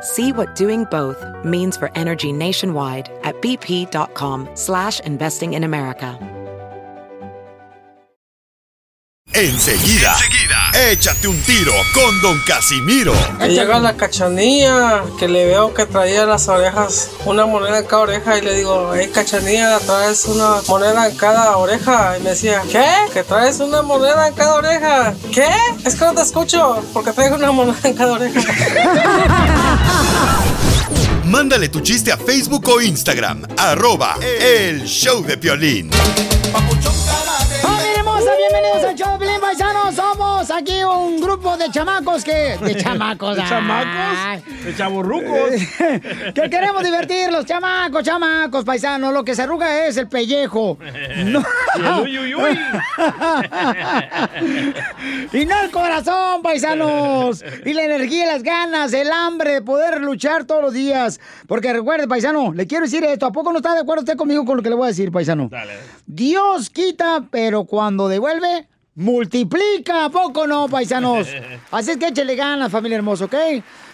See what doing both means for energy nationwide at bp.com slash investing in America. Enseguida, échate un tiro con Don Casimiro. Ahí llega la cachanilla, que le veo que traía las orejas, una moneda en cada oreja, y le digo, hey cachanilla, traes una moneda en cada oreja. Y me decía, ¿qué? ¿Que traes una moneda en cada oreja? ¿Qué? Es que no te escucho, porque traigo una moneda en cada oreja. Mándale tu chiste a Facebook o Instagram, arroba el show de. ¡Familia hermosa! Bienvenidos de Piolín, Paisanos. Somos aquí un grupo de chamacos que... De chamacos. ¿De chamacos? ¿De chavorrucos? que queremos divertirlos, chamacos, chamacos, paisanos. Lo que se arruga es el pellejo. No. Y el uy, uy, uy. y no el corazón, paisanos. Y la energía, las ganas, el hambre de poder luchar todos los días. Porque recuerde, paisano, le quiero decir esto. ¿A poco no está de acuerdo usted conmigo con lo que le voy a decir, paisano? Dios quita, pero cuando devuelve, multiplica. ¿A poco no, paisanos? Así es que échele ganas, familia hermosa, ¿ok?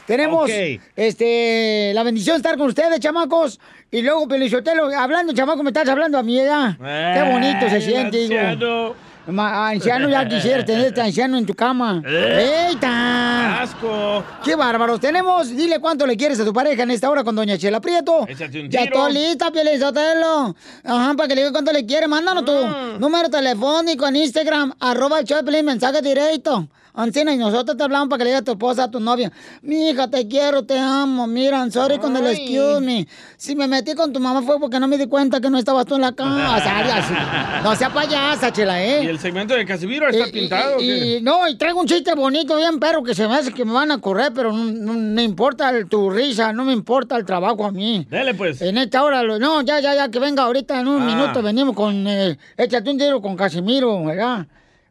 Tenemos este, la bendición de estar con ustedes, chamacos. Y luego, Pelichotelo, hablando, chamaco, me estás hablando a mi edad. Qué bonito se siente, digo. Anciano. Ma- anciano, ya quisiera tener este anciano en tu cama. ¿Eh? ¡Eita! ¡Asco! ¡Qué bárbaros! Tenemos, dile cuánto le quieres a tu pareja en esta hora con Doña Chela Prieto. Échate un Ya tiro. estoy lista, Pielizotelo. Ajá, para que le diga cuánto le quiere. Mándanos tu Mm. número telefónico en Instagram, arroba el show de mensaje directo. Ancina, y nosotros te hablamos para que le digas a tu esposa, a tu novia. Mi hija, te quiero, te amo. Mira, I'm sorry con el Ay. excuse me. Si me metí con tu mamá fue porque no me di cuenta que no estabas tú en la casa. Así, No sea payasa, Chela, ¿eh? ¿Y el segmento de Casimiro está Y- pintado? y, qué? y- no, y traigo un chiste bonito, bien perro, que se me hace que me van a correr, pero no, no me importa el- tu risa, no me importa el trabajo a mí. Dele, pues. En esta hora, lo- no, ya, ya, ya, que venga ahorita en un Ah. minuto, venimos con, eh, échate un tiro con Casimiro, ¿verdad?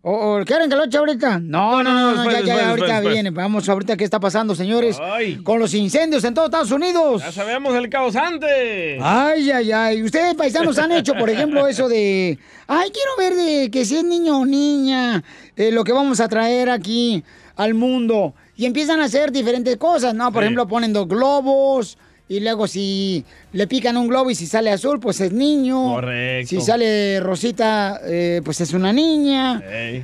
O, o ¿Quieren que lo eche ahorita? No, no, no, no, después, ya, ya, después, ahorita después. viene. Vamos ahorita qué está pasando, señores, Ay. con los incendios en todo Estados Unidos. Ya sabemos el causante. Ay, ay, ay. Ustedes, paisanos, han hecho, por ejemplo, eso de. Ay, quiero ver de que si es niño o niña, eh, lo que vamos a traer aquí al mundo. Y empiezan a hacer diferentes cosas, ¿no? Por Sí. ejemplo, ponen dos globos. Y luego si le pican un globo y si sale azul, pues es niño. Correcto. Si sale rosita, eh, pues es una niña.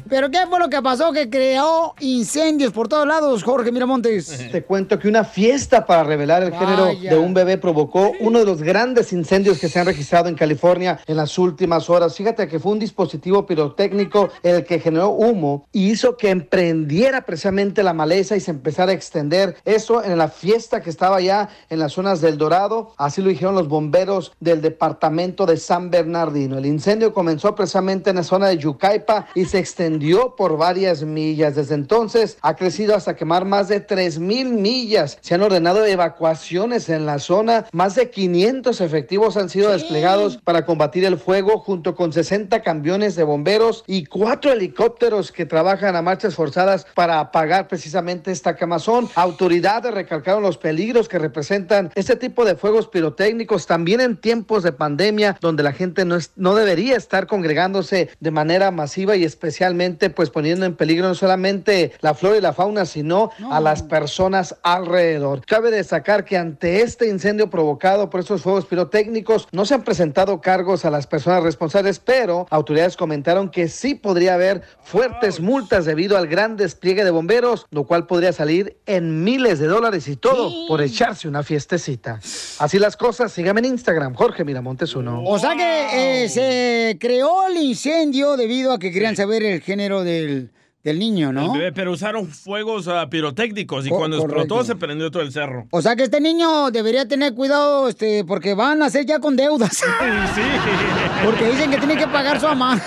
Pero ¿qué fue lo que pasó que creó incendios por todos lados, Jorge Miramontes? Te cuento que una fiesta para revelar el género de un bebé provocó uno de los grandes incendios que se han registrado en California en las últimas horas. Fíjate que fue un dispositivo pirotécnico el que generó humo y hizo que emprendiera precisamente la maleza y se empezara a extender. Eso en la fiesta que estaba ya en las zonas del Dorado. Así lo dijeron los bomberos del departamento de San Bernardino. El incendio comenzó precisamente en la zona de Yucaipa y se extendió por varias millas. Desde entonces ha crecido hasta quemar más de 3 mil millas. Se han ordenado evacuaciones en la zona. Más de 500 efectivos han sido desplegados para combatir el fuego junto con 60 camiones de bomberos y cuatro helicópteros que trabajan a marchas forzadas para apagar precisamente esta quemazón. Autoridades recalcaron los peligros que representan este tipo de fuegos pirotécnicos también en tiempos de pandemia donde la gente no, es- no debería estar congregándose de manera masiva y especialmente pues poniendo en peligro no solamente la flora y la fauna sino a las personas alrededor. Cabe destacar que ante este incendio provocado por estos fuegos pirotécnicos no se han presentado cargos a las personas responsables, pero autoridades comentaron que sí podría haber fuertes multas debido al gran despliegue de bomberos, lo cual podría salir en miles de dólares y todo por echarse una fiestecita. Así las cosas. Cosa, sígame en Instagram, Jorge Miramontes uno. O sea que eh, se creó el incendio debido a que querían saber el género del, del niño, ¿no? Bebé, Pero usaron fuegos ah, pirotécnicos y Co- cuando correcto. explotó se prendió todo el cerro. O sea que este niño debería tener cuidado, este, porque van a ser ya con deudas. Sí. Porque dicen que tiene que pagar su mamá.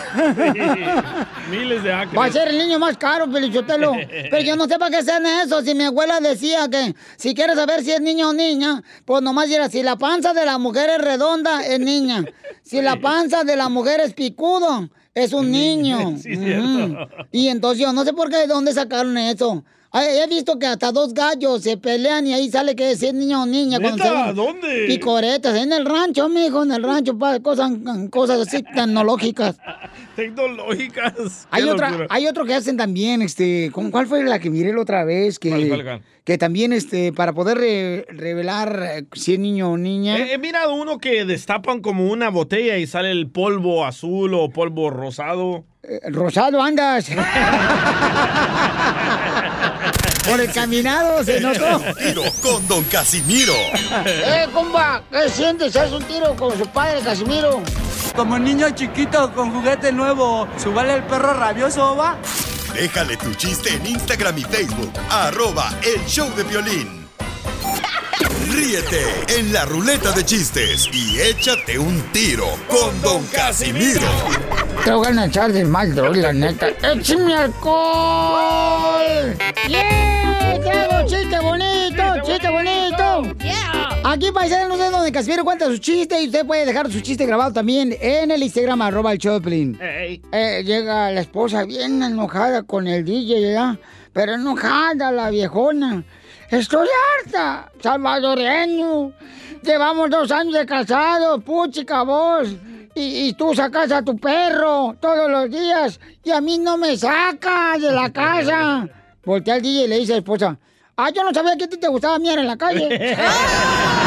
Miles de acres. Va a ser el niño más caro, Pelichotelo. Pero yo no sé para qué hacen eso. Si mi abuela decía que si quieres saber si es niño o niña, pues nomás dirá, si la panza de la mujer es redonda, es niña. Si la panza de la mujer es picudo, es un niño. Sí, cierto. Y entonces yo no sé por qué, de dónde sacaron eso. Ay, He visto que hasta dos gallos se pelean y ahí sale que si es niño o niña. ¿Neta? ¿Dónde? Picoretas, en el rancho, mijo, en el rancho, pa, cosas, cosas así tecnológicas. Tecnológicas. Hay otra, hay otro que hacen también, este, ¿con cuál fue la que miré la otra vez? Que, ¿Cuál, cuál, cuál? Que también, este, para poder re- revelar eh, si es niño o niña. He, he mirado uno que destapan como una botella y sale el polvo azul o polvo rosado. Eh, Rosado andas. Por el caminado se notó. Tiro con Don Casimiro. ¡Eh, compa! ¿Qué sientes? ¿Haz un tiro con su padre, Casimiro? Como niño chiquito con juguete nuevo, ¿subale el perro rabioso, va? Déjale tu chiste en Instagram y Facebook. Arroba El Show de Violín. Ríete en la ruleta de chistes y échate un tiro con Don Casimiro. Te voy a echar de mal, la neta. ¡Échame alcohol! ¡Yeah! ¡Traigo Aquí, paisanos, es donde Casimiro cuenta sus chistes y usted puede dejar su chiste grabado también en el Instagram, arroba el Choplin. Eh, llega la esposa bien enojada con el DJ, ¿verdad? Pero enojada la viejona. Estoy harta, salvadoreño. Llevamos dos años de casado, puchica vos. Y, y tú sacas a tu perro todos los días y a mí no me sacas de la casa. Voltea al DJ y le dice a la esposa, ah, yo no sabía que a ti te gustaba mirar en la calle.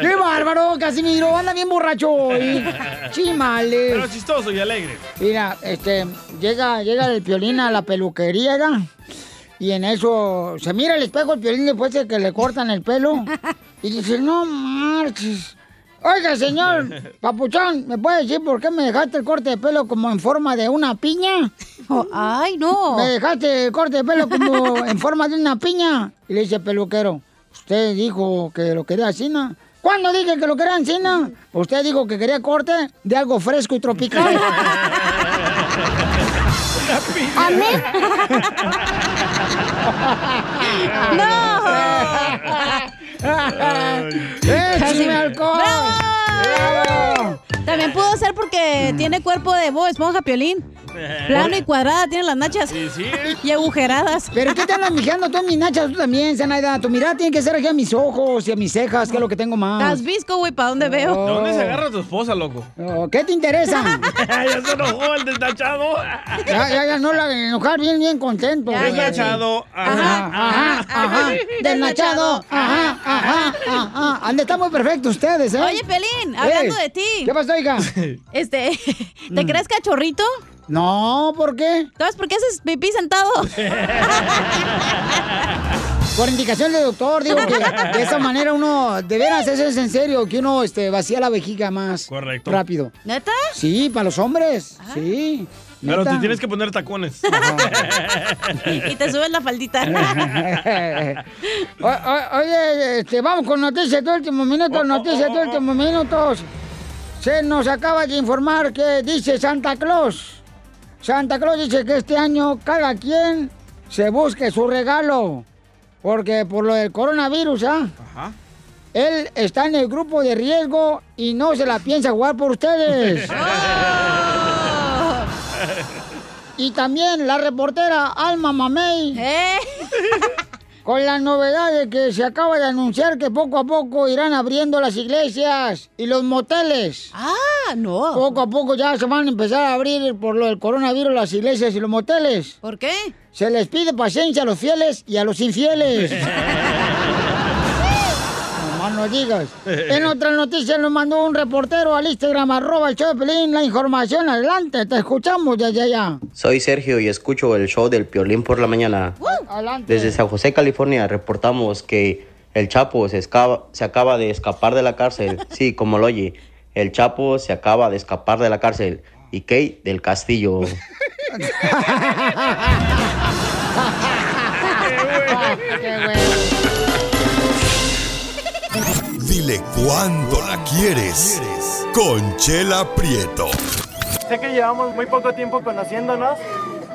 ¡Qué bárbaro, Casimiro! Anda bien borracho hoy. Chimales. Pero chistoso y alegre. Mira, este, llega, llega el piolín a la peluquería, ¿verdad? Y en eso se mira el espejo el piolín después de que le cortan el pelo. Y dice, no marches. Oiga, señor Papuchón, ¿me puede decir por qué me dejaste el corte de pelo como en forma de una piña? ay, no. Me dejaste el corte de pelo como en forma de una piña. Y le dice el peluquero, usted dijo que lo quería así, ¿no? ¿Cuándo dije que lo quería así, no? Usted dijo que quería corte de algo fresco y tropical. ¿A mí? ¡Échame alcohol! ¡Bravo! También pudo ser porque tiene cuerpo de Bob Esponja Piolín. Plano y cuadrada, tiene las nachas. Y agujeradas. ¿Pero qué te andas mijando tú en mis nachas? Tú también, Zenaida. Tu mirada tiene que ser aquí a mis ojos y a mis cejas, que es lo que tengo más. Estás visco, güey, ¿para dónde veo? ¿De dónde se agarra tu esposa, loco? Oh, ¿Qué te interesa? ya se enojó el desnachado. Ya, ya, ya, no la enojar, bien, bien contento. Ya, Desnachado, Ajá, ajá, ajá. Desnachado, ajá, ajá, ajá. Han de estar muy perfectos ustedes, ¿eh? Oye, Pelín, hablando Eh, de ti. ¿Qué pasó, Este, ¿te crees cachorrito? No, ¿por qué? ¿Sabes por qué haces pipí sentado? Por indicación del doctor, digo que de esa manera uno, de veras, eso es en serio, que uno este, vacía la vejiga más Correcto. rápido. ¿Neta? Sí, para los hombres, sí. Pero neta. te tienes que poner tacones. y te subes la faldita. O- o- oye, este, vamos con noticias de último minuto, noticias de últimos minutos. Se nos acaba de informar que dice Santa Claus. Santa Claus dice que este año cada quien se busque su regalo. Porque por lo del coronavirus, ¿ah? Ajá. Él está en el grupo de riesgo y no se la piensa jugar por ustedes. Y también la reportera Alma Mamey. Con la novedad de que se acaba de anunciar que poco a poco irán abriendo las iglesias y los moteles. Ah, no. Poco a poco ya se van a empezar a abrir por lo del coronavirus las iglesias y los moteles. ¿Por qué? Se les pide paciencia a los fieles y a los infieles. Digas. En otra noticia nos mandó un reportero al Instagram, arroba el show de Pelín, la información. Adelante, te escuchamos desde allá. Soy Sergio y escucho el show del Piolín por la mañana. Adelante. Desde San José, California, reportamos que el Chapo se, escapa- se acaba de escapar de la cárcel. Sí, como lo oye, el Chapo se acaba de escapar de la cárcel. Y Kate del castillo. Dile cuándo la quieres. Conchela Prieto. Sé que llevamos muy poco tiempo conociéndonos.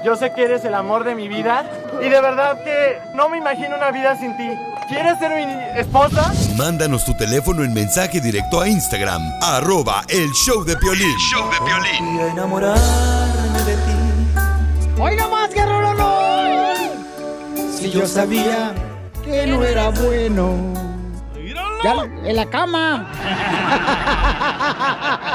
Yo sé que eres el amor de mi vida. Y de verdad que no me imagino una vida sin ti. ¿Quieres ser mi esposa? Mándanos tu teléfono en mensaje directo a Instagram, arroba el show de Piolín. show de Y a enamorarme de ti. ¡Hoy nomás, que rolonón! Si yo sabía que no era bueno. Ya, en la cama.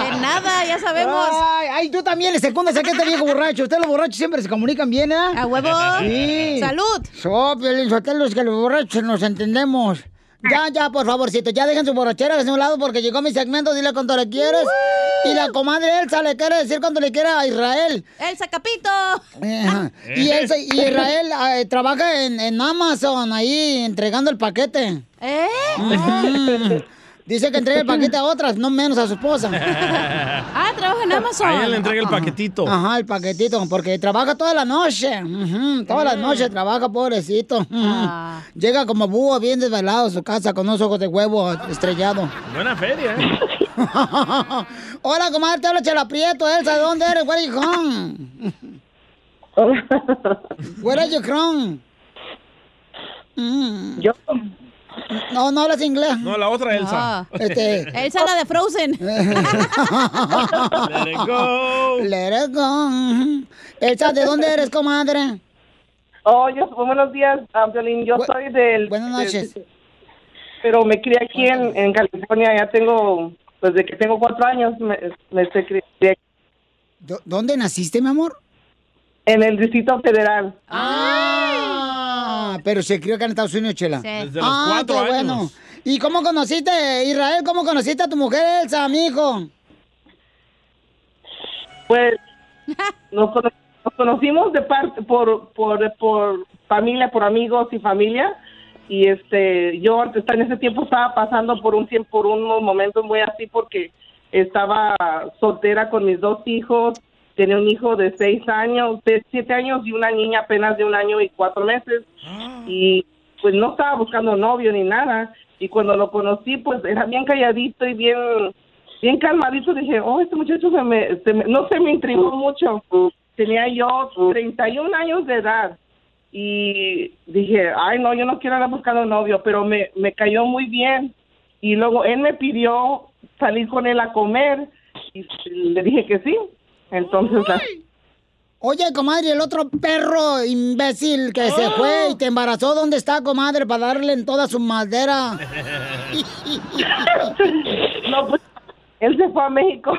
De nada, ya sabemos. Ay, ay, tú también le secundas a este viejo borracho. Ustedes los borrachos siempre se comunican bien, ¿eh? A huevo. Sí. Salud. So, es que los borrachos nos entendemos. Ya, ya, por favorcito, ya dejen su borrachera de un lado porque llegó mi segmento, dile cuánto le quieres. Y la comadre Elsa le quiere decir cuánto le quiere a Israel. Elsa Capito. Ajá. Y, Elsa, y Israel eh, trabaja en, en Amazon ahí entregando el paquete. ¿Eh? Ujú. Dice que entrega el paquete a otras, no menos a su esposa. Ah, trabaja en Amazon. A ella le entrega el paquetito. Ajá, el paquetito, porque trabaja toda la noche. Ujú, Todas las noches trabaja, pobrecito. Ah. Llega como búho bien desvelado a su casa con unos ojos de huevo estrellado. Buena feria, ¿eh? Hola, comadre, te habla Chela Prieto, Elsa, ¿de dónde eres? Where are you from? Where are you from? Mm. Yo. No, no hablas inglés. No, la otra Elsa. Ah. Este. Elsa la de Frozen. Let it go. Let it go. Elsa, ¿de dónde eres, comadre? Oh, yo, buenos días, ah, Violín. Yo soy del... Buenas noches. del- pero me crié aquí en, en California. Ya tengo, pues, desde que tengo cuatro años, me, me estoy crié ¿Dó- ¿Dónde naciste, mi amor? en el Distrito Federal. Ah, pero se crió acá en Estados Unidos, Chela. Desde los ah, cuatro qué años. bueno. ¿Y cómo conociste, Israel? ¿Cómo conociste a tu mujer, Elsa, amigo? Pues nos, cono- nos conocimos de parte por, por por familia, por amigos y familia. Y este, yo en ese tiempo estaba pasando por un tiempo, por unos momentos muy así porque estaba soltera con mis dos hijos. Tenía un hijo de seis años, de siete años y una niña apenas de un año y cuatro meses. Y pues no estaba buscando novio ni nada. Y cuando lo conocí, pues era bien calladito y bien bien calmadito dije, oh, este muchacho se me, se me- no se me intrigó mucho. Tenía yo 31 años de edad y dije, ay, no, yo no quiero andar buscando novio, pero me, me cayó muy bien. Y luego él me pidió salir con él a comer y le dije que sí. Entonces, la- Oye, comadre, el otro perro imbécil que se fue y te embarazó, ¿dónde está, comadre, para darle en toda su madera? no, pues él se fue a México.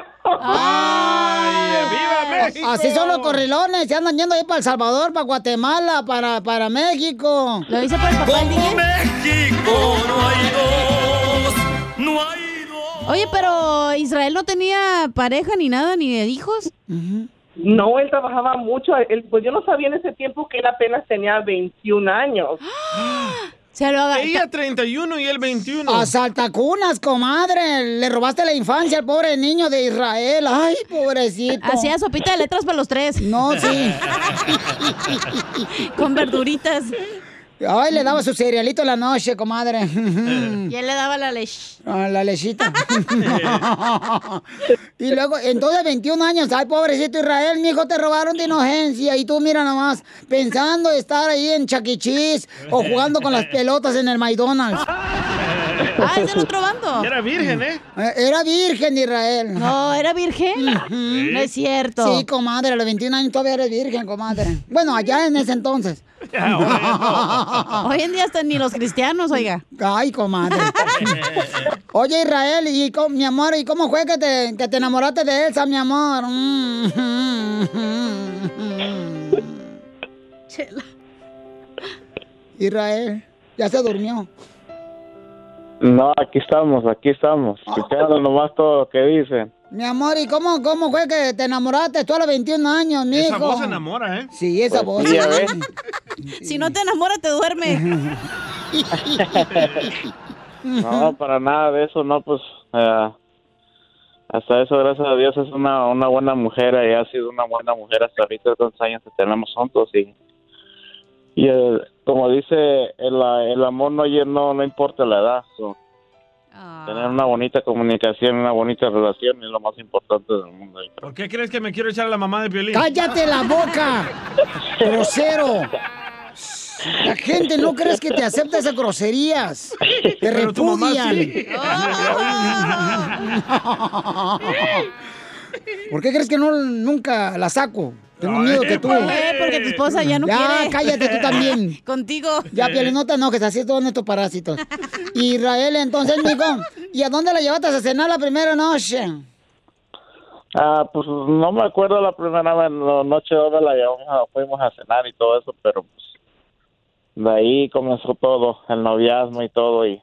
¡Ay, viva México! Así son los corrilones, se andan yendo ahí para El Salvador, para Guatemala, para, para México. Lo hice por el papá del DJ. México no hay dos, no hay Oye, pero Israel no tenía pareja ni nada, ni de hijos. No, él trabajaba mucho. Él, pues yo no sabía en ese tiempo que él apenas tenía 21 años. Se lo haga. Ella 31 y él 21. A saltacunas, comadre. Le robaste la infancia al pobre niño de Israel. Ay, pobrecito. Hacía sopita de letras para los tres. No, sí. Con verduritas. Ay, le daba su cerealito en la noche, comadre. Y él le daba la leche. Ah, la lechita. y luego, entonces 21 años, ay, pobrecito Israel, mi hijo te robaron de inocencia. Y tú, mira nomás, pensando estar ahí en Chaquichis o jugando con las pelotas en el McDonald's. Ah, es del otro bando. Era virgen, ¿eh? Eh, Era virgen Israel. No, ¿era virgen? No es cierto. Sí, comadre, a los 21 años todavía eres virgen, comadre. Bueno, allá en ese entonces. Hoy en día hasta ni los cristianos, oiga. Ay, comadre. Oye, Israel, y cómo- mi amor, ¿y cómo fue que te, que te enamoraste de Elsa, mi amor? Chela. Israel, ya se durmió. No, aquí estamos, aquí estamos, escuchando nomás todo lo que dicen. Mi amor, ¿y cómo, cómo fue que te enamoraste tú a los 21 años, mijo? Esa voz enamora, ¿eh? Sí, esa Pues voz. sí, ves. Si no te enamoras, te duerme. No, para nada de eso, no, pues eh, hasta eso, gracias a Dios, es una, una buena mujer y ha sido una buena mujer hasta ahorita, tantos años que tenemos juntos y, y eh, como dice, el, el amor no, no, no importa la edad, so, tener una bonita comunicación, una bonita relación es lo más importante del mundo. ¿Por qué crees que me quiero echar a la mamá de Piolín? ¡Cállate la boca! ¡Grosero! La gente no crees que te acepta esas groserías. Te Pero tu mamá repudian. sí. ¿Por qué crees que no nunca la saco? Tengo miedo que tú. Eh, porque tu esposa ya no ya, quiere. cállate tú también. Contigo. Ya, Piolín, no te enojes, así todos estos parásitos. Israel, entonces, mijo, ¿y a dónde la llevaste a cenar la primera noche? Ah, pues no me acuerdo la primera vez, la noche donde la llevamos, a- fuimos a cenar y todo eso, pero pues de ahí comenzó todo, el noviazgo y todo y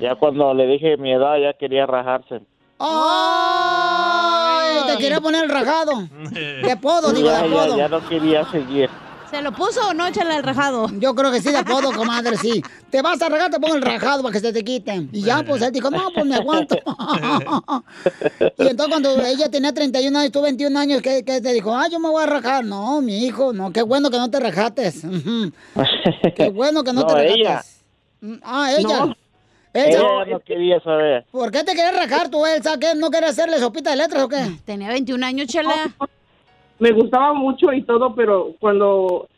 ya cuando le dije mi edad ya quería rajarse. Te quería poner el rajado. De apodo, digo, de ya, apodo. ya no quería seguir. ¿Se lo puso o no? Échale el rajado. Yo creo que sí, de apodo, comadre, sí. Te vas a regar, te pongo el rajado para que se te quiten. Y ya, pues él dijo, no, pues me aguanto. y entonces cuando ella tenía 31 años, tú 21 años, ¿qué, qué te dijo? Ah, yo me voy a rajar. No, mi hijo, no, qué bueno que no te rajates. Qué bueno que no, No, te rajates. ella. Ah, ella. No. Elsa, Ella no quería saber. ¿por qué te querías rajar tú, Elsa? ¿Qué? ¿No querías hacerle sopita de letras o qué? Tenía 21 años, chela. me gustaba mucho y todo, pero cuando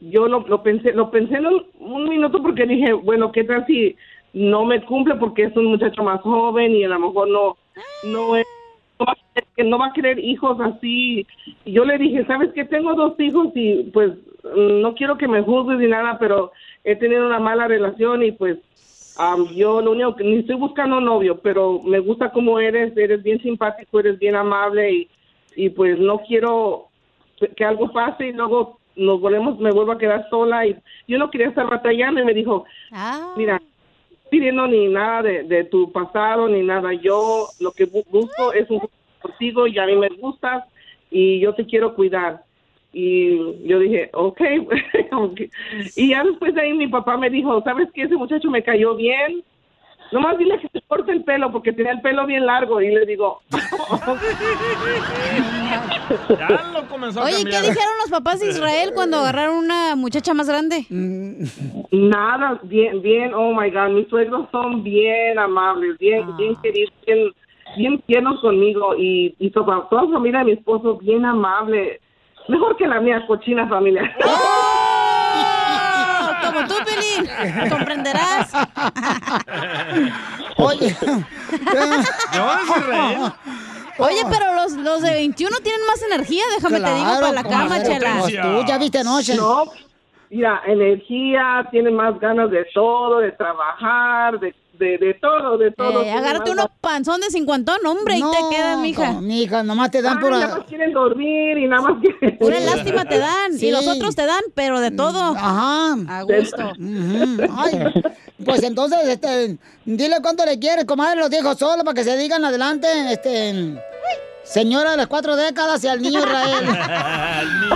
yo lo, lo pensé, lo pensé en un, un minuto porque dije, bueno, ¿qué tal si no me cumple porque es un muchacho más joven y a lo mejor no, no es, no va a querer- que no va a querer hijos así. Y yo le dije, ¿sabes qué? Tengo dos hijos y pues no quiero que me juzgues ni nada, pero he tenido una mala relación y pues am, yo lo único que ni estoy buscando novio, pero me gusta cómo eres, eres bien simpático, eres bien amable y, y pues no quiero que algo pase y luego nos volvemos, me vuelvo a quedar sola y yo no quería estar batallando y me dijo, mira, no pidiendo ni nada de, de tu pasado ni nada, yo lo que bu- busco es un contigo y a mí me gustas y yo te quiero cuidar. Y yo dije, ok. Y ya después de ahí mi papá me dijo, ¿sabes qué? Ese muchacho me cayó bien. Nomás dile que se corte el pelo porque tenía el pelo bien largo. Y le digo, Ya lo comenzó a Oye, ¿qué cambiar. dijeron los papás de Israel cuando agarraron una muchacha más grande? Nada, bien, bien, oh my God, mis suegros son bien amables, bien, bien queridos, bien, bien tiernos conmigo y, y toda, toda la familia de mi esposo bien amable, mejor que la mía cochina familia. ¡Oh! Como tú, Pelín. Comprenderás. Oye. Oye, pero los, los de 21 tienen más energía, déjame te digo, para la cama, chela. Tú ya viste anoche. No, mira, energía, tienen más ganas de todo, de trabajar, de, de, de todo, de todo. Eh, agárrate unos panzón de cincuentón, hombre, y te quedas, mija. No, mija, nomás te dan Ay, por... nada más quieren dormir y nada más quieren... Pura lástima te dan. Sí. Y los otros te dan, pero de todo. Ajá. A gusto. Ay, pues entonces, este, dile cuánto le quieres, comadre, los dijo solo para que se digan adelante, este, señora de las cuatro décadas y al niño Israel.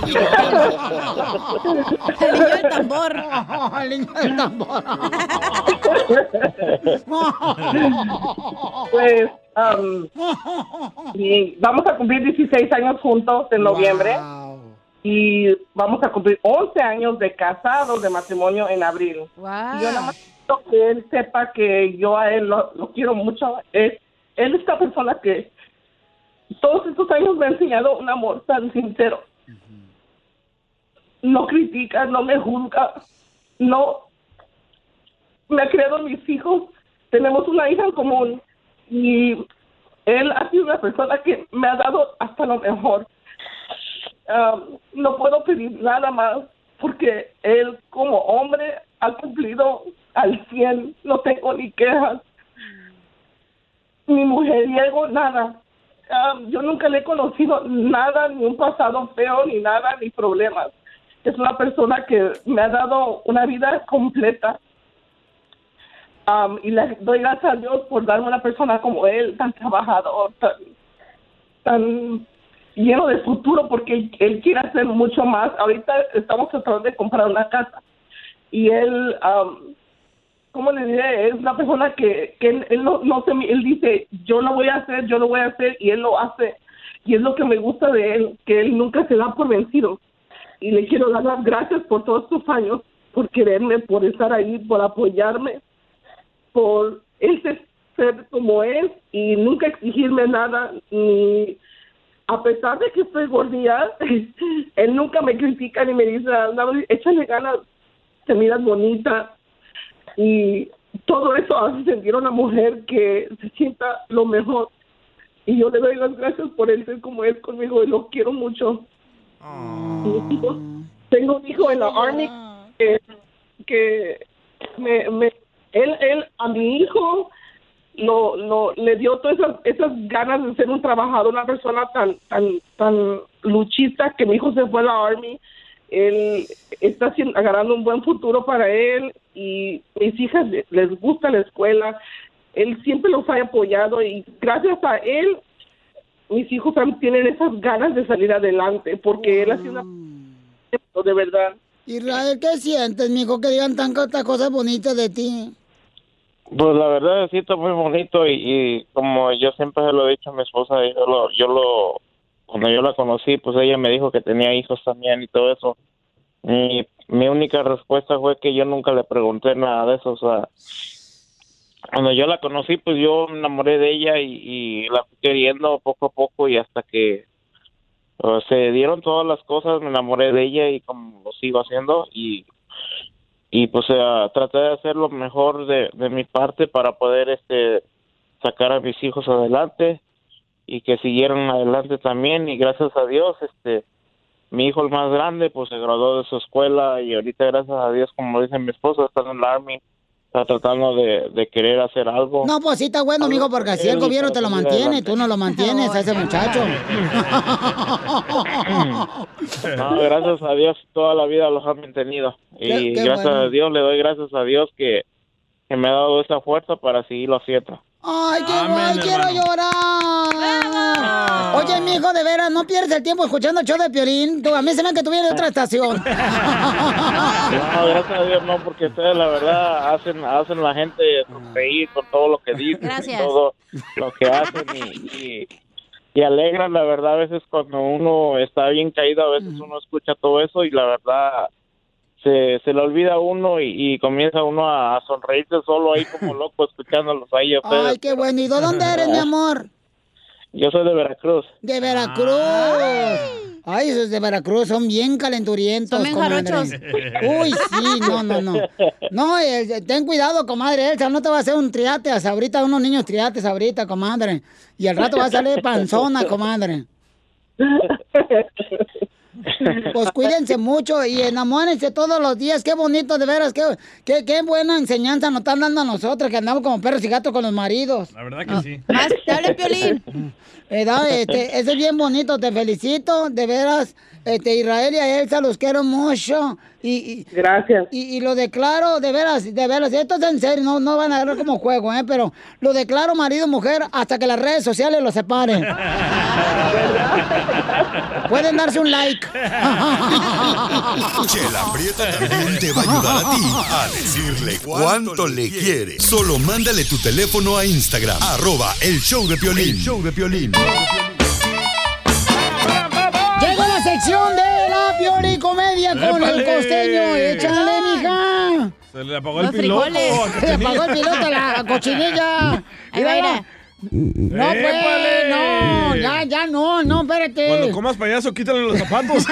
El niño del tambor. El niño del tambor. Pues, y vamos a cumplir 16 años juntos en noviembre. Y vamos a cumplir 11 años de casados, de matrimonio en abril. Y yo nada más quiero que él sepa que yo a él lo, lo quiero mucho. Es, él es esta persona que todos estos años me ha enseñado un amor tan sincero. No critica, no me juzga, no me ha criado mis hijos. Tenemos una hija en común y él ha sido una persona que me ha dado hasta lo mejor. No puedo pedir nada más porque él como hombre ha cumplido al 100, no tengo ni quejas. Mi mujeriego, nada. Ah, yo nunca le he conocido nada, ni un pasado feo, ni nada, ni problemas. Es una persona que me ha dado una vida completa. Um, y le doy gracias a Dios por darme una persona como él, tan trabajador, tan, tan lleno de futuro, porque él, él quiere hacer mucho más. Ahorita estamos tratando de comprar una casa y él, um, ¿cómo le diré? Es una persona que, que él, él no, no se, él dice, yo lo voy a hacer, yo lo voy a hacer y él lo hace. Y es lo que me gusta de él, que él nunca se da por vencido. Y le quiero dar las gracias por todos estos años, por quererme, por estar ahí, por apoyarme, por él ser- como es y nunca exigirme nada, ni a pesar de que estoy gordita, él nunca me critica ni me dice, "No, échale ganas, te miras bonita y todo eso hace sentir a una mujer que se sienta lo mejor y yo le doy las gracias por él ser como él conmigo y lo quiero mucho. Hijos- Tengo un hijo en la Army que, que me, me- él, él a mi hijo lo, lo, le dio todas esas, esas ganas de ser un trabajador, una persona tan, tan, tan luchista que mi hijo se fue a la Army. Él está haciendo- agarrando un buen futuro para él y mis hijas le- les gusta la escuela. Él siempre los ha apoyado y gracias a él mis hijos también tienen esas ganas de salir adelante porque él ha sido una de verdad. Israel, ¿qué sientes, mijo, que digan tantas cosas bonitas de ti? Pues la verdad sí está muy bonito y, y como yo siempre se lo he dicho a mi esposa, yo lo, yo lo, cuando yo la conocí, pues ella me dijo que tenía hijos también y todo eso. Y mi única respuesta fue que yo nunca le pregunté nada de eso, o sea, cuando yo la conocí, pues yo me enamoré de ella y, la fui queriendo poco a poco y hasta que uh, se dieron todas las cosas, me enamoré de ella y como lo sigo haciendo y y pues eh, traté de hacer lo mejor de, de mi parte para poder este sacar a mis hijos adelante y que siguieran adelante también y gracias a Dios este mi hijo el más grande pues se graduó de su escuela y ahorita gracias a Dios como dice mi esposa está en el army está tratando de, de querer hacer algo No, pues sí está bueno, mijo, porque así el gobierno te lo mantiene, adelante. tú no lo mantienes a ese muchacho. No, gracias a Dios toda la vida los ha mantenido. Y Qué- qué gracias bueno. a Dios le doy gracias a Dios que, que me ha dado esa fuerza para seguirlo haciendo. Ay, qué guay, quiero llorar. Oye, mijo, de veras, no pierdes el tiempo escuchando el show de Piolín. Tú, a mí se me que tú vienes de otra estación. No, gracias a Dios no, porque ustedes la verdad hacen hacen la gente reír con todo lo que dicen, Gracias. todo lo que hacen y, y, y alegran la verdad a veces cuando uno está bien caído, a veces uno escucha todo eso y la verdad se, se le olvida a uno y, y comienza uno a, a sonreírse solo ahí como loco escuchándolos ahí a ustedes. Ay, qué bueno. ¿Y de dónde eres, mi amor? Yo soy de Veracruz. De Veracruz. Ay, esos de Veracruz son bien calenturientos. Son jarochos. Uy, sí, no, no, no. No, eh, ten cuidado, comadre Elsa, no te va a hacer un triates ahorita, unos niños triates ahorita, comadre. Y al rato va a salir panzona, comadre. Pues cuídense mucho y enamórense todos los días. Qué bonito, de veras, qué, qué, qué buena enseñanza nos están dando a nosotros que andamos como perros y gatos con los maridos. La verdad que sí. Más el Piolín. ¿Verdad? Este, eso es bien bonito, te felicito, de veras. Este, Israel y a Elsa los quiero mucho. Y, Gracias. Y, y lo declaro, de veras, de veras, esto es en serio, no, no van a ver como juego, ¿eh? Pero lo declaro marido-mujer hasta que las redes sociales lo separen. Pueden darse un like. Chela Prieto también te va a ayudar a ti a decirle cuánto le quiere. Solo mándale tu teléfono a Instagram, arroba el show de Piolín. El show de Piolín. Sección de la pioricomedia con el costeño. Échale, mija. Se le apagó el Los piloto. Se le apagó el piloto a la cochinilla. Ahí va, Mírala. mira. No, pues, ¡Épale! no, ya, ya no, no, espérate. Cuando comas payaso, quítale los zapatos.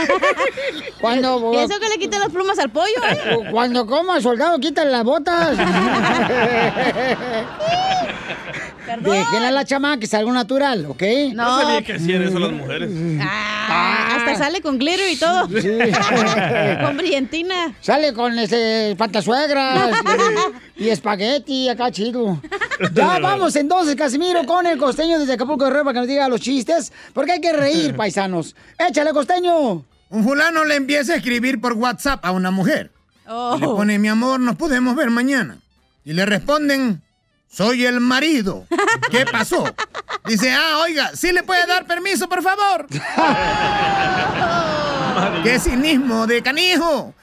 Cuando, Y eso que le quiten las plumas al pollo, ¿eh? cuando coma, soldado, quítale las botas. Perdón. Déjenla a la chama que salga natural, ¿ok? No No, sabía que hacían eso las mujeres. ah, hasta sale con glitter y todo. con brillantina. Sale con ese pantasuegras y, y espagueti acá chido. Ya vamos entonces, Casimiro, con el costeño desde Acapulco Guerrero para que nos diga los chistes, porque hay que reír, paisanos. Échale, costeño. Un fulano le empieza a escribir por WhatsApp a una mujer. Oh. Le pone, mi amor, nos podemos ver mañana. Y le responden, soy el marido. ¿Qué pasó? Dice, ah, oiga, ¿sí le puede dar permiso, por favor? ¡Qué cinismo de canijo!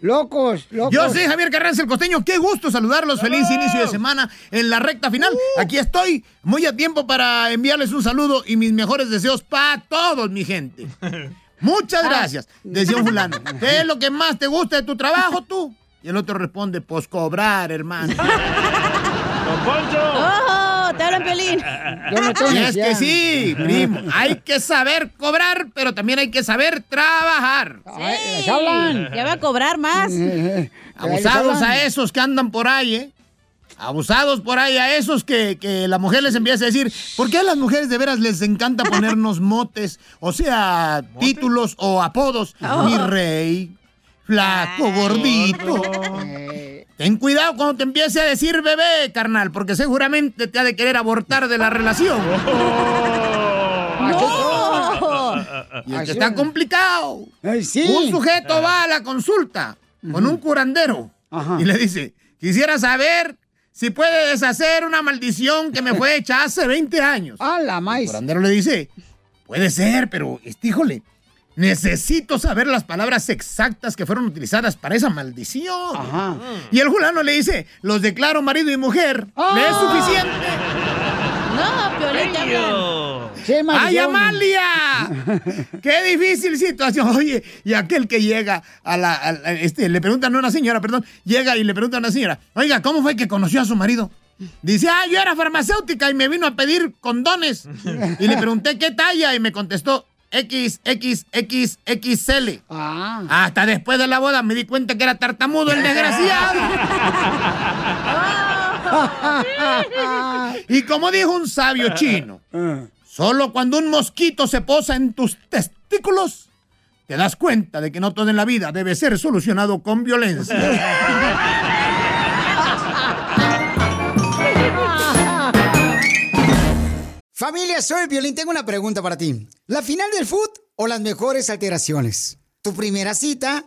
locos, locos. Yo soy Javier Carranza el Costeño. Qué gusto saludarlos. Feliz inicio de semana en la recta final. Aquí estoy, muy a tiempo para enviarles un saludo y mis mejores deseos para todos, mi gente. Muchas gracias. Decía un fulano. ¿Qué es lo que más te gusta de tu trabajo, tú? Y el otro responde, pues cobrar, hermano. ¡Oh! ¡Te hablan, Pelín! Y es que sí, primo. Hay que saber cobrar, pero también hay que saber trabajar. Sí. Ya va a cobrar más. Abusados a esos que andan por ahí, ¿eh? Abusados por ahí a esos que, que la mujer les empieza a decir, ¿por qué a las mujeres de veras les encanta ponernos motes? O sea, títulos o apodos. Oh. Mi rey, flaco, gordito. Ten cuidado cuando te empiece a decir bebé, carnal, porque seguramente te ha de querer abortar de la relación. Y es que está complicado. Un sujeto va a la consulta con un curandero y le dice, quisiera saber si puede deshacer una maldición que me fue hecha hace 20 años. ¡A la maíz! El curandero le dice, puede ser, pero, este, híjole, necesito saber las palabras exactas que fueron utilizadas para esa maldición. Y el fulano le dice, los declaro marido y mujer, ¿me es suficiente? No, Piolín, hablan. ¡Ay, Amalia! ¡Qué difícil situación! Oye, y aquel que llega a la. a la- este, le preguntan a una señora, perdón, llega y le pregunta a una señora, oiga, ¿cómo fue que conoció a su marido? Dice, ah, yo era farmacéutica y me vino a pedir condones. Y le pregunté qué talla y me contestó XXXXL. Hasta después de la boda me di cuenta que era tartamudo el desgraciado. y como dijo un sabio chino, solo cuando un mosquito se posa en tus testículos, te das cuenta de que no todo en la vida debe ser solucionado con violencia. Familia, soy Violín. Tengo una pregunta para ti. ¿La final del foot o las mejores alteraciones? ¿Tu primera cita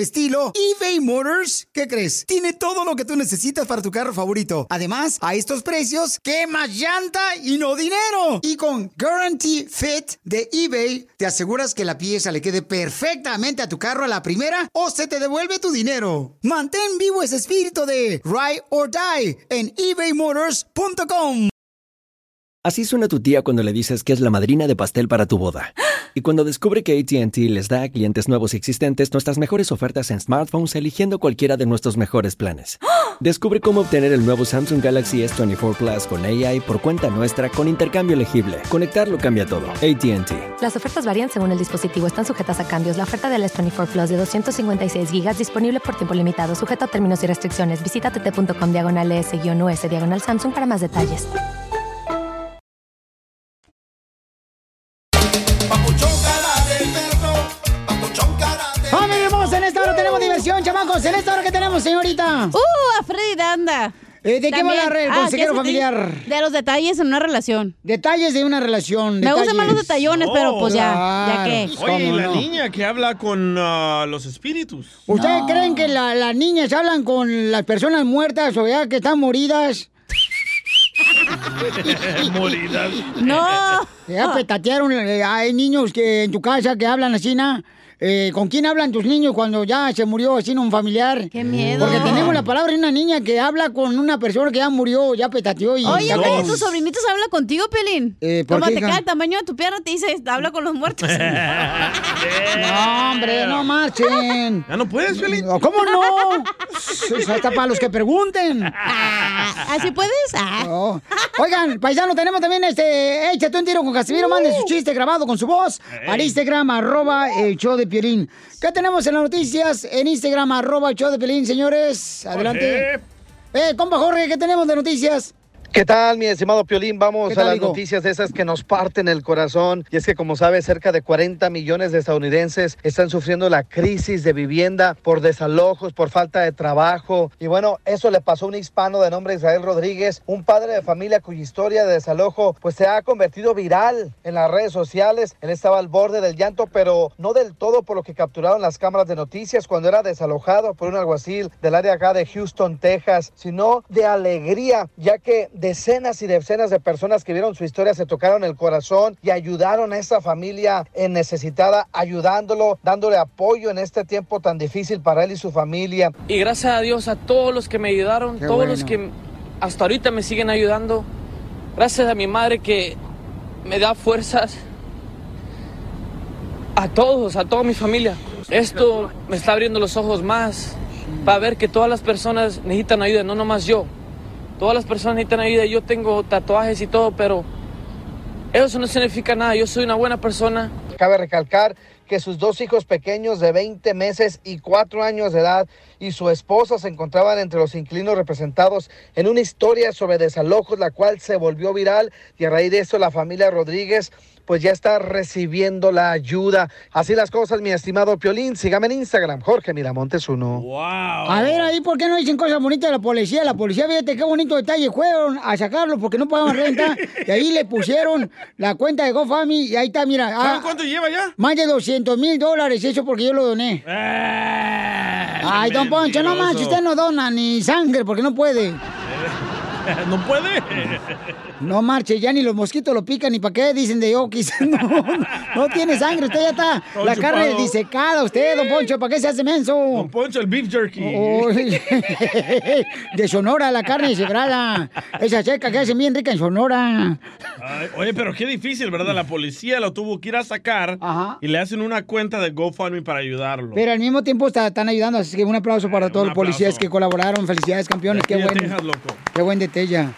estilo, eBay Motors, ¿qué crees? Tiene todo lo que tú necesitas para tu carro favorito. Además, a estos precios, ¿qué más llanta y no dinero? Y con Guarantee Fit de eBay, te aseguras que la pieza le quede perfectamente a tu carro a la primera o se te devuelve tu dinero. Mantén vivo ese espíritu de Ride or Die en ebaymotors.com. Así suena tu tía cuando le dices que es la madrina de pastel para tu boda. Y cuando descubre que ATT les da a clientes nuevos y existentes nuestras mejores ofertas en smartphones eligiendo cualquiera de nuestros mejores planes. Descubre cómo obtener el nuevo Samsung Galaxy S24 Plus con AI por cuenta nuestra con intercambio elegible. Conectarlo cambia todo. ATT. Las ofertas varían según el dispositivo, están sujetas a cambios. La oferta del S24 Plus de 256 GB disponible por tiempo limitado, sujeto a términos y restricciones. Visita tt.com diagonal S-US diagonal Samsung para más detalles. En esta hora tenemos diversión, chamacos. En esta hora que tenemos, señorita. ¡Uh! A Freddy Danda. Eh, ¿De qué va a hablar el Ah, familiar? De los detalles en una relación. Detalles de una relación. Me gustan más los detalles. detallones, pero pues ya, ya Claro. que. Oye, y ¿Cómo la no? niña que habla con ah, los espíritus. ¿Ustedes creen que la- las niñas hablan con las personas muertas o ya que están moridas? Moridas. No. Ya petatearon, eh, hay niños que en tu casa que hablan así, ¿no? Eh, ¿Con quién hablan tus niños cuando ya se murió así un familiar? Qué miedo. Porque tenemos la palabra de una niña que habla con una persona que ya murió, ya petateó y... Oye, ya ¿que como- tus sobrinitos hablan contigo, Pelín? Eh, ¿por Como qué, te hija? queda el tamaño de tu pierna, te dice, habla con los muertos. No, hombre, no marchen. ¿Ya no puedes, Felipe? ¿Cómo no? Eso está para los que pregunten. ¿Así puedes? Ah. No. Oigan, paisano, tenemos también este. Échate un tiro con Casimiro, mande su chiste grabado con su voz al Instagram, arroba el show de Piolín. ¿Qué tenemos en las noticias? En Instagram, arroba el show de Piolín, señores. Adelante. Eh, compa Jorge, ¿qué tenemos de noticias? ¿Qué tal, mi estimado Piolín? Vamos ¿Qué a las noticias de esas que nos parten el corazón. Y es que, como sabes, cerca de 40 millones de estadounidenses están sufriendo la crisis de vivienda por desalojos, por falta de trabajo. Y bueno, eso le pasó a un hispano de nombre Israel Rodríguez, un padre de familia cuya historia de desalojo pues se ha convertido viral en las redes sociales. Él estaba al borde del llanto, pero no del todo por lo que capturaron las cámaras de noticias cuando era desalojado por un alguacil del área acá de Houston, Texas, sino de alegría, ya que decenas y decenas de personas que vieron su historia se tocaron el corazón y ayudaron a esa familia en necesitada, ayudándolo, dándole apoyo en este tiempo tan difícil para él y su familia. Y gracias a Dios a todos los que me ayudaron, Qué todos los que hasta ahorita me siguen ayudando. Gracias a mi madre que me da fuerzas. A todos, a toda mi familia. Esto me está abriendo los ojos más para ver que todas las personas necesitan ayuda, no nomás yo. Todas las personas necesitan ayuda. Yo tengo tatuajes y todo, pero eso no significa nada. Yo soy una buena persona. Cabe recalcar que sus dos hijos pequeños de 20 meses y 4 años de edad y su esposa se encontraban entre los inquilinos representados en una historia sobre desalojos, la cual se volvió viral y a raíz de eso la familia Rodríguez pues ya está recibiendo la ayuda. Así las cosas, mi estimado Piolín. Sígame en Instagram, Jorge Miramontes uno. A ver, ahí, ¿por qué no dicen cosas bonitas de la policía? La policía, fíjate qué bonito detalle. Fueron a sacarlo porque no pagaban renta. y ahí le pusieron la cuenta de GoFundMe y ahí está, mira. ¿Saben ah, cuánto lleva ya? Más de 200 mil dólares, eso porque yo lo doné. Ay, don Poncho, no manches, usted no dona ni sangre porque no puede. ¿No puede? No marche, ya ni los mosquitos lo pican, ni para qué dicen de Oquis. No, no tiene sangre, usted ya está. Todo la carne disecada, usted, don Poncho, ¿para qué se hace menso? Don Poncho, el beef jerky. de Sonora, la carne deshebrada. Esa seca que hacen bien rica en Sonora. Ay, oye, pero qué difícil, ¿verdad? La policía lo tuvo que ir a sacar y le hacen una cuenta de GoFundMe para ayudarlo. Pero al mismo tiempo está- están ayudando, así que un aplauso para todos los policías que colaboraron. Felicidades, campeones. Qué bueno. Qué buen detalle.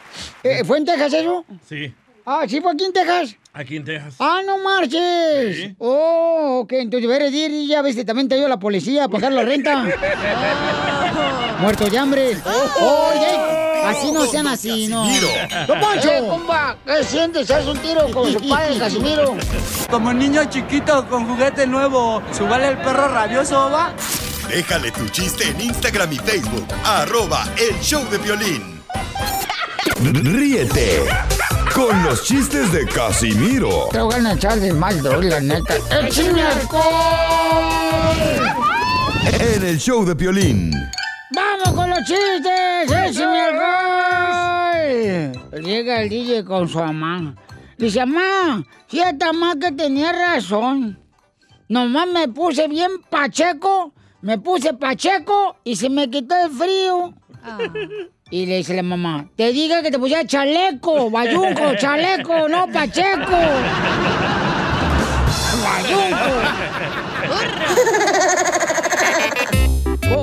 Eh, ¿Fue en Texas eso? Sí, Ah, sí, fue aquí en Texas. aquí en Texas. Ah, no marches. Oh, ok, entonces deberes ir y ya viste, también te ayuda la policía a pagar la renta. Muerto de hambre. Oye, así no sean así, no. ¡Don Poncho! Eh, compa, ¿qué sientes? ¿Haz un tiro con su padre, Casimiro? Como niño chiquito con juguete nuevo, ¿subale el perro rabioso, va? Déjale tu chiste en Instagram y Facebook. Arroba El Show de Violín. Ríete con los chistes de Casimiro Te voy a echar de mal, doy, la neta. ¡Échame en el show de Piolín. ¡Vamos con los chistes! ¡Échame alcohol! Llega el DJ con su mamá. Dice, mamá, fíjate, mamá, que tenía razón. Nomás me puse bien pacheco, me puse pacheco y se me quitó el frío. Y le dice la mamá, te diga que te pusiera chaleco, bayunco, chaleco, no pacheco. Bayunco.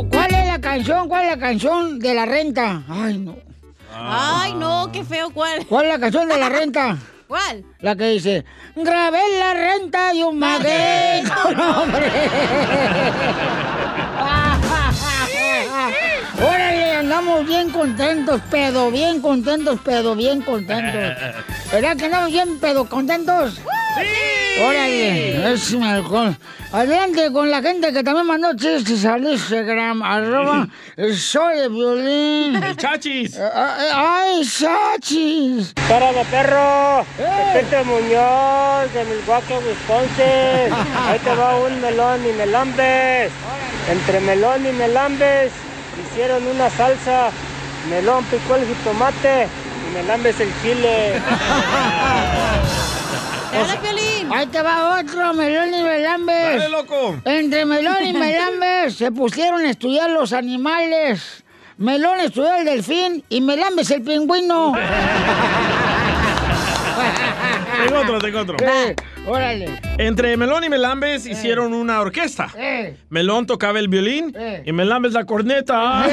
¿Cuál es la canción? ¿Cuál es la canción de la renta? Ay, no. Ay, no, qué feo, ¿cuál? ¿Cuál es la canción de la renta? ¿Cuál? La que dice, grabé la renta y un maguey hombre. Andamos bien contentos, pedo, bien contentos, pedo, bien contentos. ¿Verdad que andamos bien pedo contentos? ¡Sí! Órale, es mi alcohol. Adelante con la gente que también mandó chistes al Instagram, arroba soy de violín. El chachis. ¡Ay, chachis! ¡Párame, perro! Pepe Muñoz, de Milwaukee, Wisconsin. Ahí te va un melón y melambes. Entre melón y melambes hicieron una salsa. Melón picó el jitomate y melambes el chile. Ahí te va otro, Melón y Melambes. Dale, loco. Entre Melón y Melambes se pusieron a estudiar los animales. Melón estudió el delfín y Melambes el pingüino. Tengo otro, tengo otro. Eh, órale. Entre Melón y Melambes hicieron una orquesta. Eh. Melón tocaba el violín Eh. y Melambes la corneta.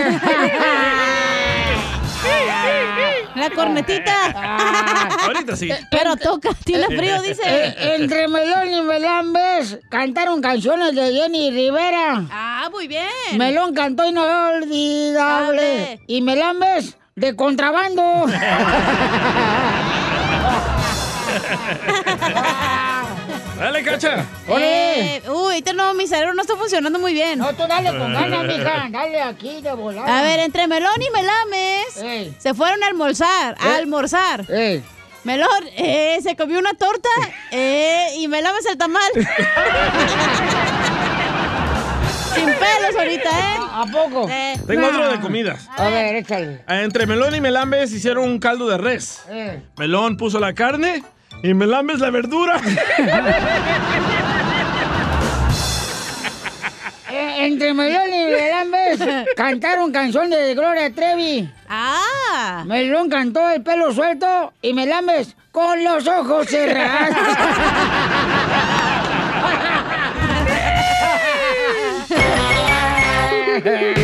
La cornetita. Ahorita sí. Pero toca, tiene frío, dice. Eh, entre Melón y Melambes cantaron canciones de Jenny Rivera. Ah, muy bien. Melón cantó Inolvidable. Y Melambes de contrabando. Dale, cacha. Eh, uy, ahorita no, mi cerebro no está funcionando muy bien. No, tú dale con ganas, mija. Dale aquí de volar. A ver, entre Melón y Melames se fueron a almorzar, a Eh. almorzar. Melón eh, se comió una torta eh, y Melames el tamal. Sin pelos ahorita, ¿eh? ¿A poco? Tengo otro de comidas. A ver, échale. Entre Melón y Melambes hicieron un caldo de res. Eh. Melón puso la carne y Melambes la verdura. Eh, entre Melón y Melambes cantaron canciones de Gloria Trevi. Ah. Melón cantó el pelo suelto y Melambes con los ojos cerrados.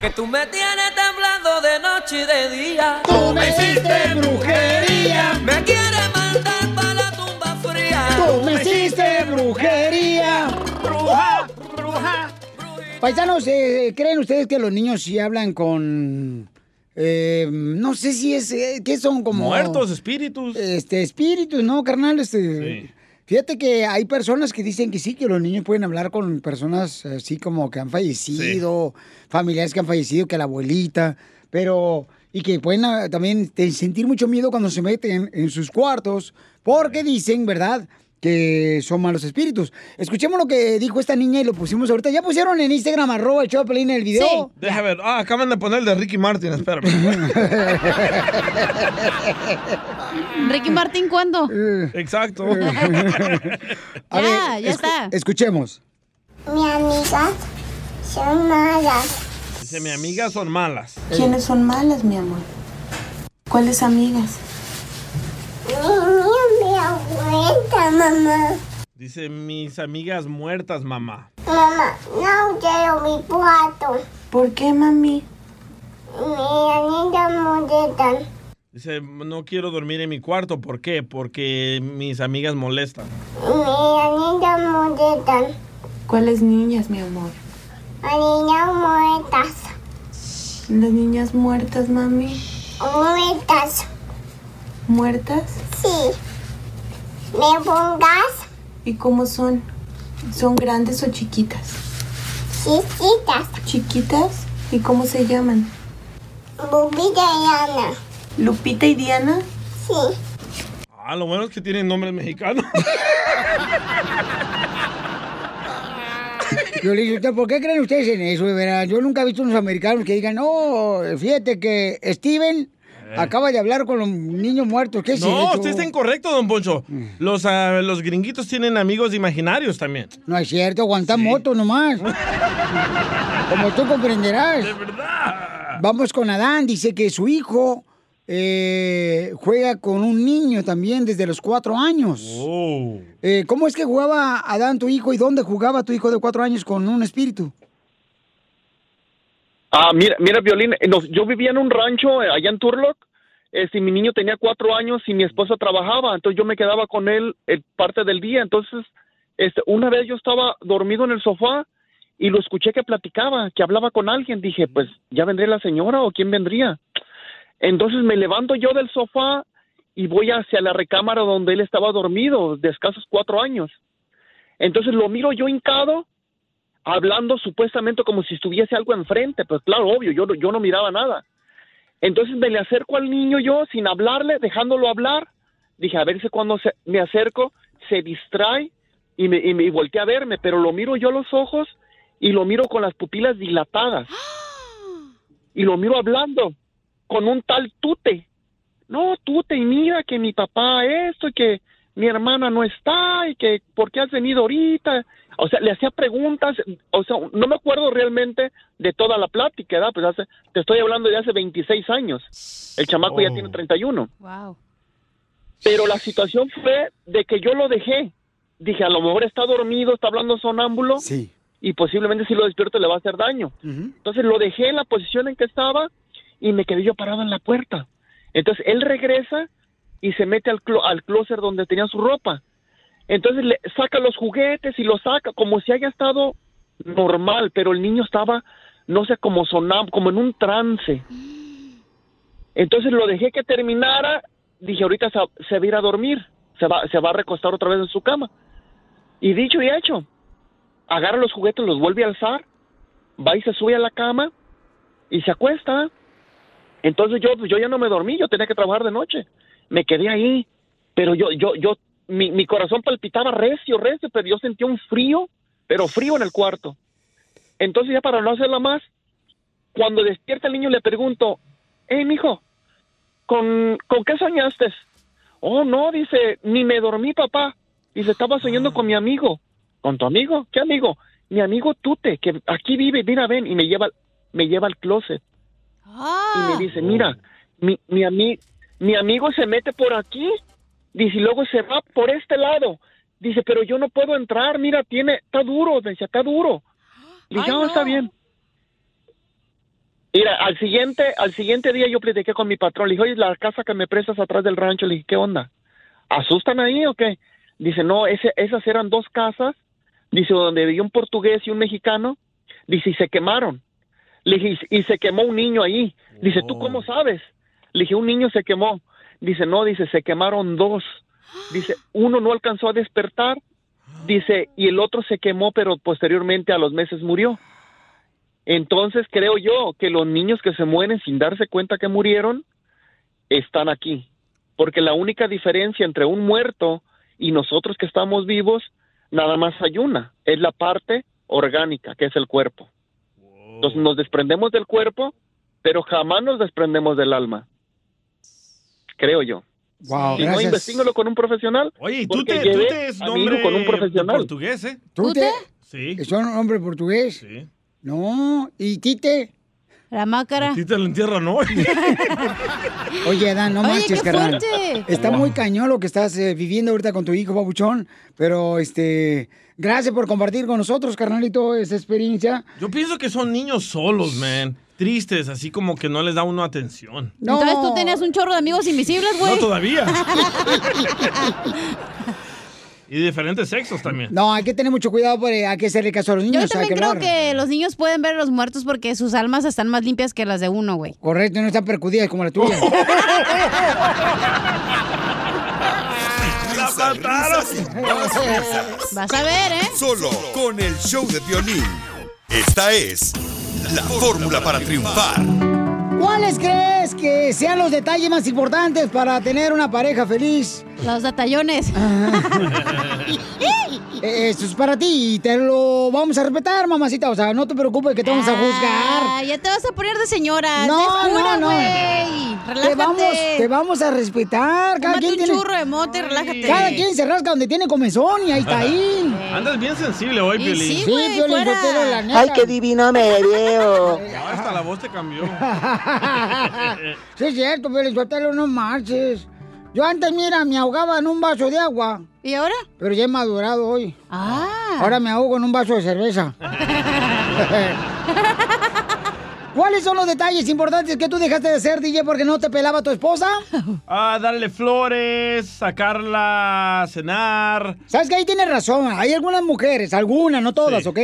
Que tú me tienes temblando de noche y de día. Tú me hiciste brujería. Me quieres mandar para la tumba fría. Tú me hiciste brujería. Bruja, bruja. Paisanos, eh, ¿creen ustedes que los niños sí hablan con... eh, no sé si es... eh, ¿Qué son como... Muertos, espíritus. Este, espíritus, ¿no, carnal? Este, Fíjate que hay personas que dicen que sí, que los niños pueden hablar con personas así como que han fallecido, familiares que han fallecido, que la abuelita, pero... Y que pueden ah, también sentir mucho miedo cuando se meten en sus cuartos, porque dicen, ¿verdad?, que son malos espíritus. Escuchemos lo que dijo esta niña y lo pusimos ahorita. Ya pusieron en Instagram, arroba el Pelín, el video. Deja ver. Ah, acaban de poner el de Ricky Martin. Espérame. Ricky Martín, ¿cuándo? Exacto. A Ya, ver, ya escu- está. Escuchemos. Mi amiga son malas. Dice, mi amigas son malas. ¿Quiénes son malas, mi amor? ¿Cuáles amigas? Mi, mi abuelita, mamá. Dice, mis amigas muertas, mamá. Mamá, no quiero mi cuarto. ¿Por qué, mami? Mi anita molestan. Dice, no quiero dormir en mi cuarto. ¿Por qué? Porque mis amigas molestan. Mi anita molestan. ¿Cuáles niñas, mi amor? A niñas muertas. Las niñas muertas, mami. Muertas. ¿Muertas? Sí. ¿Me pongas? ¿Y cómo son? ¿Son grandes o chiquitas? Chiquitas. ¿Chiquitas? ¿Y cómo se llaman? Bubita y Ana. ¿Lupita y Diana? Sí. Ah, lo bueno es que tienen nombres mexicanos. Yo le digo, "¿Usted ¿por qué creen ustedes en eso, de verdad? Yo nunca he visto unos americanos que digan, no, fíjate que Steven acaba de hablar con los niños muertos. ¿Qué es Eh. no, eso? usted está incorrecto, don Poncho. Los, ah, los gringuitos tienen amigos imaginarios también. No es cierto, aguanta moto nomás. Como tú comprenderás. De verdad. Vamos con Adán, dice que su hijo eh, juega con un niño también desde los cuatro años. Oh. Eh, ¿Cómo es que jugaba Adán, tu hijo, y dónde jugaba tu hijo de cuatro años con un espíritu? Ah, mira, mira, Violín, eh, yo vivía en un rancho eh, allá en Turlock. Eh, si mi niño tenía cuatro años y mi esposa trabajaba, entonces yo me quedaba con él eh, parte del día. Entonces, este, una vez yo estaba dormido en el sofá y lo escuché que platicaba, que hablaba con alguien. Dije, pues, ¿ya vendría la señora o quién vendría? Entonces me levanto yo del sofá y voy hacia la recámara donde él estaba dormido, de escasos cuatro años. Entonces lo miro yo hincado, hablando supuestamente como si estuviese algo enfrente, pero claro, obvio, yo, no- yo no miraba nada. Entonces me le acerco al niño yo sin hablarle, dejándolo hablar. Dije, a ver si cuando se- me acerco se distrae y me, y me y voltea a verme, pero lo miro yo a los ojos y lo miro con las pupilas dilatadas. Y lo miro hablando con un tal tute. No, tute, y mira que mi papá esto y que mi hermana no está y que por qué has venido ahorita. O sea, le hacía preguntas, o sea, no me acuerdo realmente de toda la plática, ¿verdad? Pues hace, te estoy hablando de hace 26 años. El chamaco ya tiene 31. Wow. Pero la situación fue de que yo lo dejé. Dije, a lo mejor está dormido, está hablando sonámbulo. Sí. Y posiblemente si lo despierto le va a hacer daño. Entonces lo dejé en la posición en que estaba y me quedé yo parado en la puerta. Entonces él regresa y se mete al, clo- al closet donde tenía su ropa. Entonces le saca los juguetes y los saca como si haya estado normal, pero el niño estaba, no sé, como sonam, como en un trance. Entonces lo dejé que terminara, dije, ahorita se, se va a ir a dormir, se va, se va a recostar otra vez en su cama. Y dicho y hecho, agarra los juguetes, los vuelve a alzar, va y se sube a la cama y se acuesta. Entonces yo, yo ya no me dormí, yo tenía que trabajar de noche. Me quedé ahí, pero yo, yo, yo, mi, mi corazón palpitaba recio, recio, pero yo sentía un frío, pero frío en el cuarto. Entonces ya para no hacerla más, cuando despierta el niño le pregunto, hey, mijo, ¿con, ¿con qué soñaste? Oh, no, dice, ni me dormí, papá. Dice, estaba soñando con mi amigo. ¿Con tu amigo? ¿Qué amigo? Mi amigo Tute, que aquí vive, mira, ven, y me lleva, me lleva al closet. Y me dice, mira, mi, mi, ami- mi amigo se mete por aquí, dice, y luego se va por este lado. Dice, pero yo no puedo entrar, mira, tiene, está duro, me dice, está duro. Le dije, "Ah, está bien. Mira, al siguiente, al siguiente día yo platiqué con mi patrón, le dije, oye, la casa que me prestas atrás del rancho, le dije, ¿qué onda? ¿Asustan ahí o qué? Dice, no, ese, esas eran dos casas, dice, donde vivía un portugués y un mexicano, dice, y se quemaron. Le dije, y, y se quemó un niño ahí. Dice, ¿tú cómo sabes? Le dije, un niño se quemó. Dice, no, dice, se quemaron dos. Dice, uno no alcanzó a despertar. Dice, y el otro se quemó, pero posteriormente a los meses murió. Entonces creo yo que los niños que se mueren sin darse cuenta que murieron están aquí. Porque la única diferencia entre un muerto y nosotros que estamos vivos, nada más hay una, es la parte orgánica, que es el cuerpo. Entonces nos desprendemos del cuerpo, pero jamás nos desprendemos del alma. Creo yo. Wow, si no, investígalo con un profesional. Oye, ¿y porque Tute, llevé Tute es a mi hijo nombre con un profesional. portugués, ¿eh? ¿Tute? Sí. ¿Es un hombre portugués? Sí. No, ¿y Tite? La máscara. Tite lo entierra, ¿no? Oye, Dan, no Oye, qué carnal. Está muy cañón lo que estás eh, viviendo ahorita con tu hijo, Pabuchón. Pero, este, gracias por compartir con nosotros, carnalito, esa experiencia. Yo pienso que son niños solos, man. Tristes, así como que no les da uno atención. Entonces tú tenías un chorro de amigos invisibles, güey. No todavía. y diferentes sexos también. No, hay que tener mucho cuidado por, eh, hay que hacerle caso a los niños. Yo también creo que los niños pueden ver a los muertos porque sus almas están más limpias que las de uno, güey. Correcto, no están percudidas como la tuya. Vas a ver, ¿eh? Solo con el show de violín. Esta es la fórmula para triunfar. ¿Cuáles crees que sean los detalles más importantes para tener una pareja feliz? Los detallones. Esto es para ti y te lo vamos a respetar, mamacita. O sea, no te preocupes que te vamos a juzgar. Ah, ya te vas a poner de señora. No, no, no. güey. Relájate. Te vamos, te vamos a respetar. Cada Tómate quien un tiene- churro de mote relájate. Cada quien se rasca donde tiene comezón y ahí está ahí. Andas bien sensible hoy, Piolín. sí, Sí, güey, Piolín fuera. La neta. Ay, qué divino me veo. Ya hasta la voz te cambió. Sí, es cierto, Piolín Sotelo, no marches. Yo antes, mira, me ahogaba en un vaso de agua. ¿Y ahora? Pero ya he madurado hoy. Ah. Ahora me ahogo en un vaso de cerveza. ¿Cuáles son los detalles importantes que tú dejaste de hacer, DJ, porque no te pelaba tu esposa? Ah, darle flores, sacarla a cenar. ¿Sabes que ahí tienes razón? Hay algunas mujeres, algunas, no todas, ¿ok?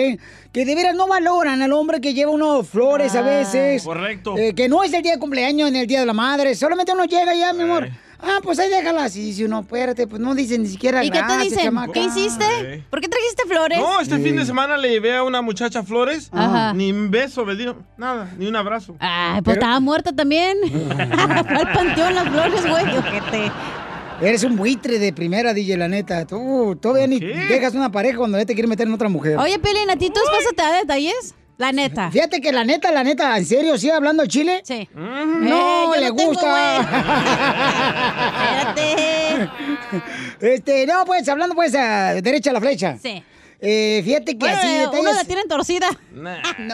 Que de veras no valoran al hombre que lleva unos flores a veces. correcto. Eh, que no es el día de cumpleaños ni el día de la madre. Solamente uno llega ya, mi amor. Ah, pues ahí déjalas. Y si uno, espérate, pues no dicen ni siquiera ¿Y qué te dicen? chamaca. ¿Qué hiciste? ¿Por qué trajiste flores? No, este fin de semana le llevé a una muchacha flores. Ajá. Ni un beso me dio. Nada, ni un abrazo. Ay, pues estaba muerta también. Fue al panteón las flores, güey. ojete. Eres un buitre de primera, DJ, la neta. Tú todavía ni dejas una pareja cuando ya te quiere meter en otra mujer. Oye, Pelín, ¿a ti tu esposa te da detalles? La neta. Fíjate que la neta, la neta, ¿en serio sigue hablando chile? Sí. No, Eh, yo le no tengo, gusta. Este, no, pues, hablando pues a derecha a la flecha. Sí. Eh, fíjate que Bueno, así detalles... uno la tienen torcida. No,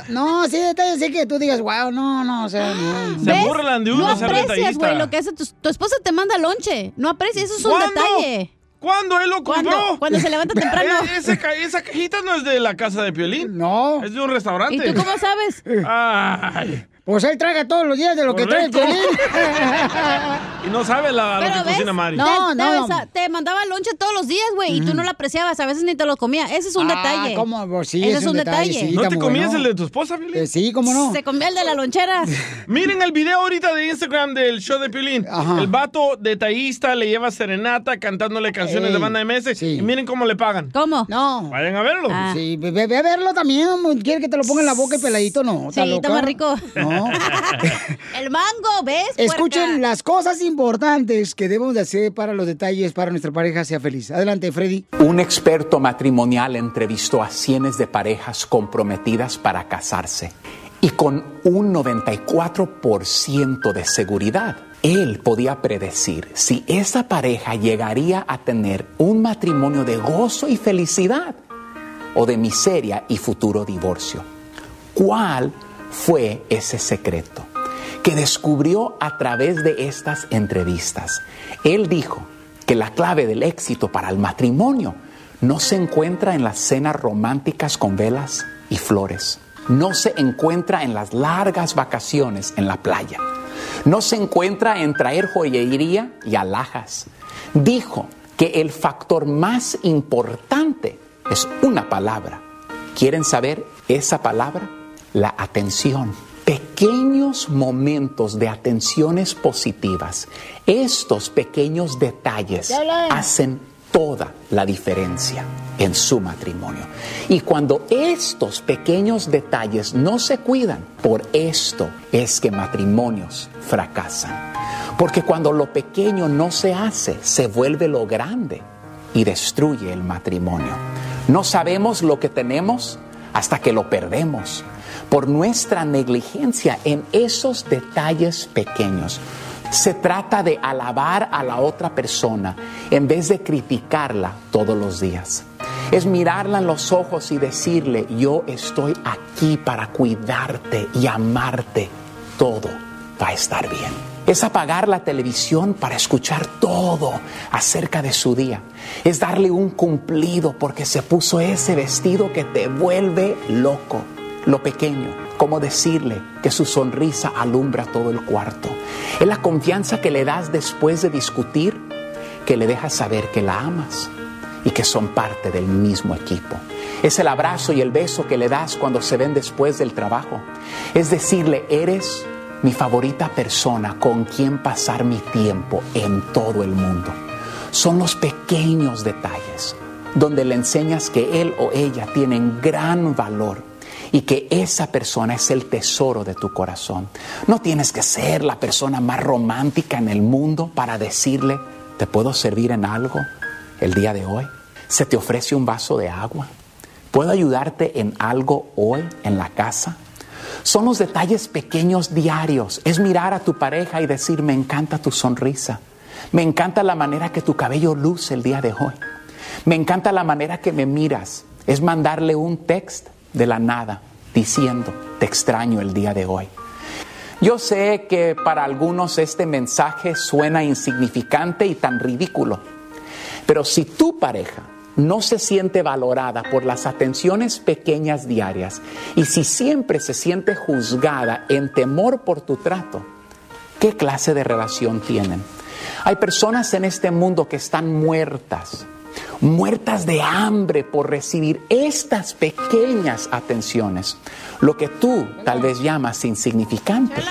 no, sí, detalles así que tú digas, wow, no, no, o sea, no. Se burlan de uno No aprecias, güey, lo que hace tu, tu esposa te manda lonche. No aprecias, eso es un ¿Cuándo? detalle. ¿Cuándo él lo compró? ¿Cuándo? Cuando se levanta temprano. Esa, ca- esa cajita no es de la casa de Piolín. No. Es de un restaurante. ¿Y tú cómo sabes? Ay. Pues él traga todos los días de lo que trae el. Y no sabe la, lo Pero que ves, cocina Mari. No, te, no. te mandaba lonche todos los días, güey, y tú no lo apreciabas, a veces ni te lo comías. Ese es un Ah, detalle. ¿cómo? Pues sí, Ese es un detalle. sí, ¿No te comías bueno. el de tu esposa, Piolín? Eh, sí, ¿cómo no? Se comía el de la lonchera. Miren el video ahorita de Instagram del show de Piolín. El vato detallista le lleva serenata cantándole canciones Ey, de banda MS. Y miren cómo le pagan. ¿Cómo? No. Vayan a verlo. Sí, ve, a verlo también. ¿Quiere que te lo ponga en la boca y peladito? No, Sí, ¿está más rico. No. El mango, ¿ves? Escuchen puerca? las cosas importantes que debemos de hacer para los detalles para nuestra pareja sea feliz. Adelante, Freddy. Un experto matrimonial entrevistó a cientos de parejas comprometidas para casarse y con un 94% de seguridad, él podía predecir si esa pareja llegaría a tener un matrimonio de gozo y felicidad o de miseria y futuro divorcio. ¿Cuál fue ese secreto? que descubrió a través de estas entrevistas. Él dijo que la clave del éxito para el matrimonio no se encuentra en las cenas románticas con velas y flores. No se encuentra en las largas vacaciones en la playa. No se encuentra en traer joyería y alhajas. Dijo que el factor más importante es una palabra. ¿Quieren saber esa palabra? La atención pequeños momentos de atenciones positivas, estos pequeños detalles hacen toda la diferencia en su matrimonio. Y cuando estos pequeños detalles no se cuidan, por esto es que matrimonios fracasan. Porque cuando lo pequeño no se hace, se vuelve lo grande y destruye el matrimonio. No sabemos lo que tenemos hasta que lo perdemos por nuestra negligencia en esos detalles pequeños. Se trata de alabar a la otra persona en vez de criticarla todos los días. Es mirarla en los ojos y decirle, yo estoy aquí para cuidarte y amarte. Todo va a estar bien. Es apagar la televisión para escuchar todo acerca de su día. Es darle un cumplido porque se puso ese vestido que te vuelve loco lo pequeño, como decirle que su sonrisa alumbra todo el cuarto. Es la confianza que le das después de discutir, que le dejas saber que la amas y que son parte del mismo equipo. Es el abrazo y el beso que le das cuando se ven después del trabajo. Es decirle, eres mi favorita persona con quien pasar mi tiempo en todo el mundo. Son los pequeños detalles donde le enseñas que él o ella tienen gran valor y que esa persona es el tesoro de tu corazón. No tienes que ser la persona más romántica en el mundo para decirle, ¿te puedo servir en algo el día de hoy? ¿Se te ofrece un vaso de agua? ¿Puedo ayudarte en algo hoy en la casa? Son los detalles pequeños diarios. Es mirar a tu pareja y decir, me encanta tu sonrisa. Me encanta la manera que tu cabello luce el día de hoy. Me encanta la manera que me miras. Es mandarle un text de la nada diciendo, te extraño el día de hoy. Yo sé que para algunos este mensaje suena insignificante y tan ridículo, pero si tu pareja no se siente valorada por las atenciones pequeñas diarias y si siempre se siente juzgada en temor por tu trato, ¿qué clase de relación tienen? Hay personas en este mundo que están muertas, muertas de hambre por recibir estas pequeñas atenciones, lo que tú tal vez llamas insignificante,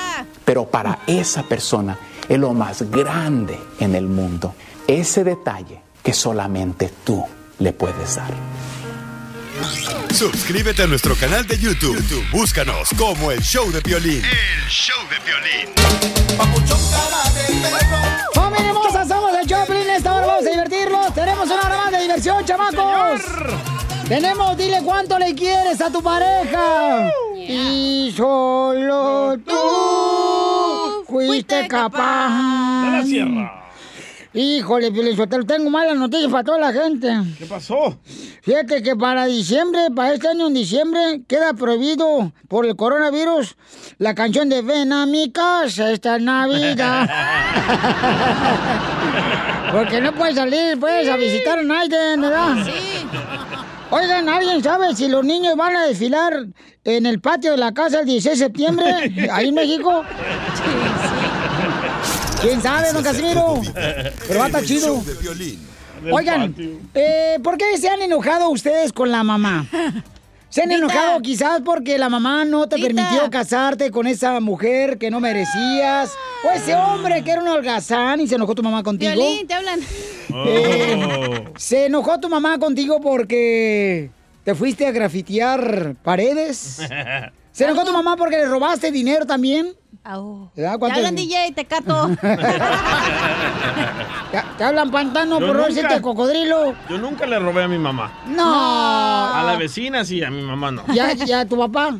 pero para esa persona es lo más grande en el mundo, ese detalle que solamente tú le puedes dar. Suscríbete a nuestro canal de YouTube. YouTube, Búscanos como el show de violín. El show de violín. ¡Familia hermosa! Somos el Choplin. Esta hora vamos a divertirnos. Tenemos una hora más de diversión, chamacos. Tenemos, dile cuánto le quieres a tu pareja. Y solo tú fuiste capaz. De la sierra. Híjole, Pielichotelo, tengo malas noticias para toda la gente. ¿Qué pasó? Fíjate que para diciembre, para este año en diciembre, queda prohibido por el coronavirus la canción de Ven a mi casa esta Navidad. Porque no puedes salir, pues, a visitar a Naiden, ¿verdad? Sí. Oigan, ¿alguien sabe si los niños van a desfilar en el patio de la casa el 16 de septiembre, ahí en México? ¿Quién sabe, don Casimiro? Pero va a estar chido. Oigan, eh, ¿por qué se han enojado ustedes con la mamá? ¿Se han enojado quizás porque la mamá no te permitió casarte con esa mujer que no merecías? O ese hombre que era un holgazán y se enojó tu mamá contigo. Violín, te hablan. Eh, ¿Se enojó tu mamá contigo porque te fuiste a grafitear paredes? ¿Se enojó tu mamá porque le robaste dinero también? ¿Verdad? Te ¿Cuánto- hablan DJ, te cato. ¿Te, te hablan pantano Yo por no nunca- decirte cocodrilo? Yo nunca le robé a mi mamá. No. A la vecina sí, a mi mamá no. ¿Ya, ya tu papá?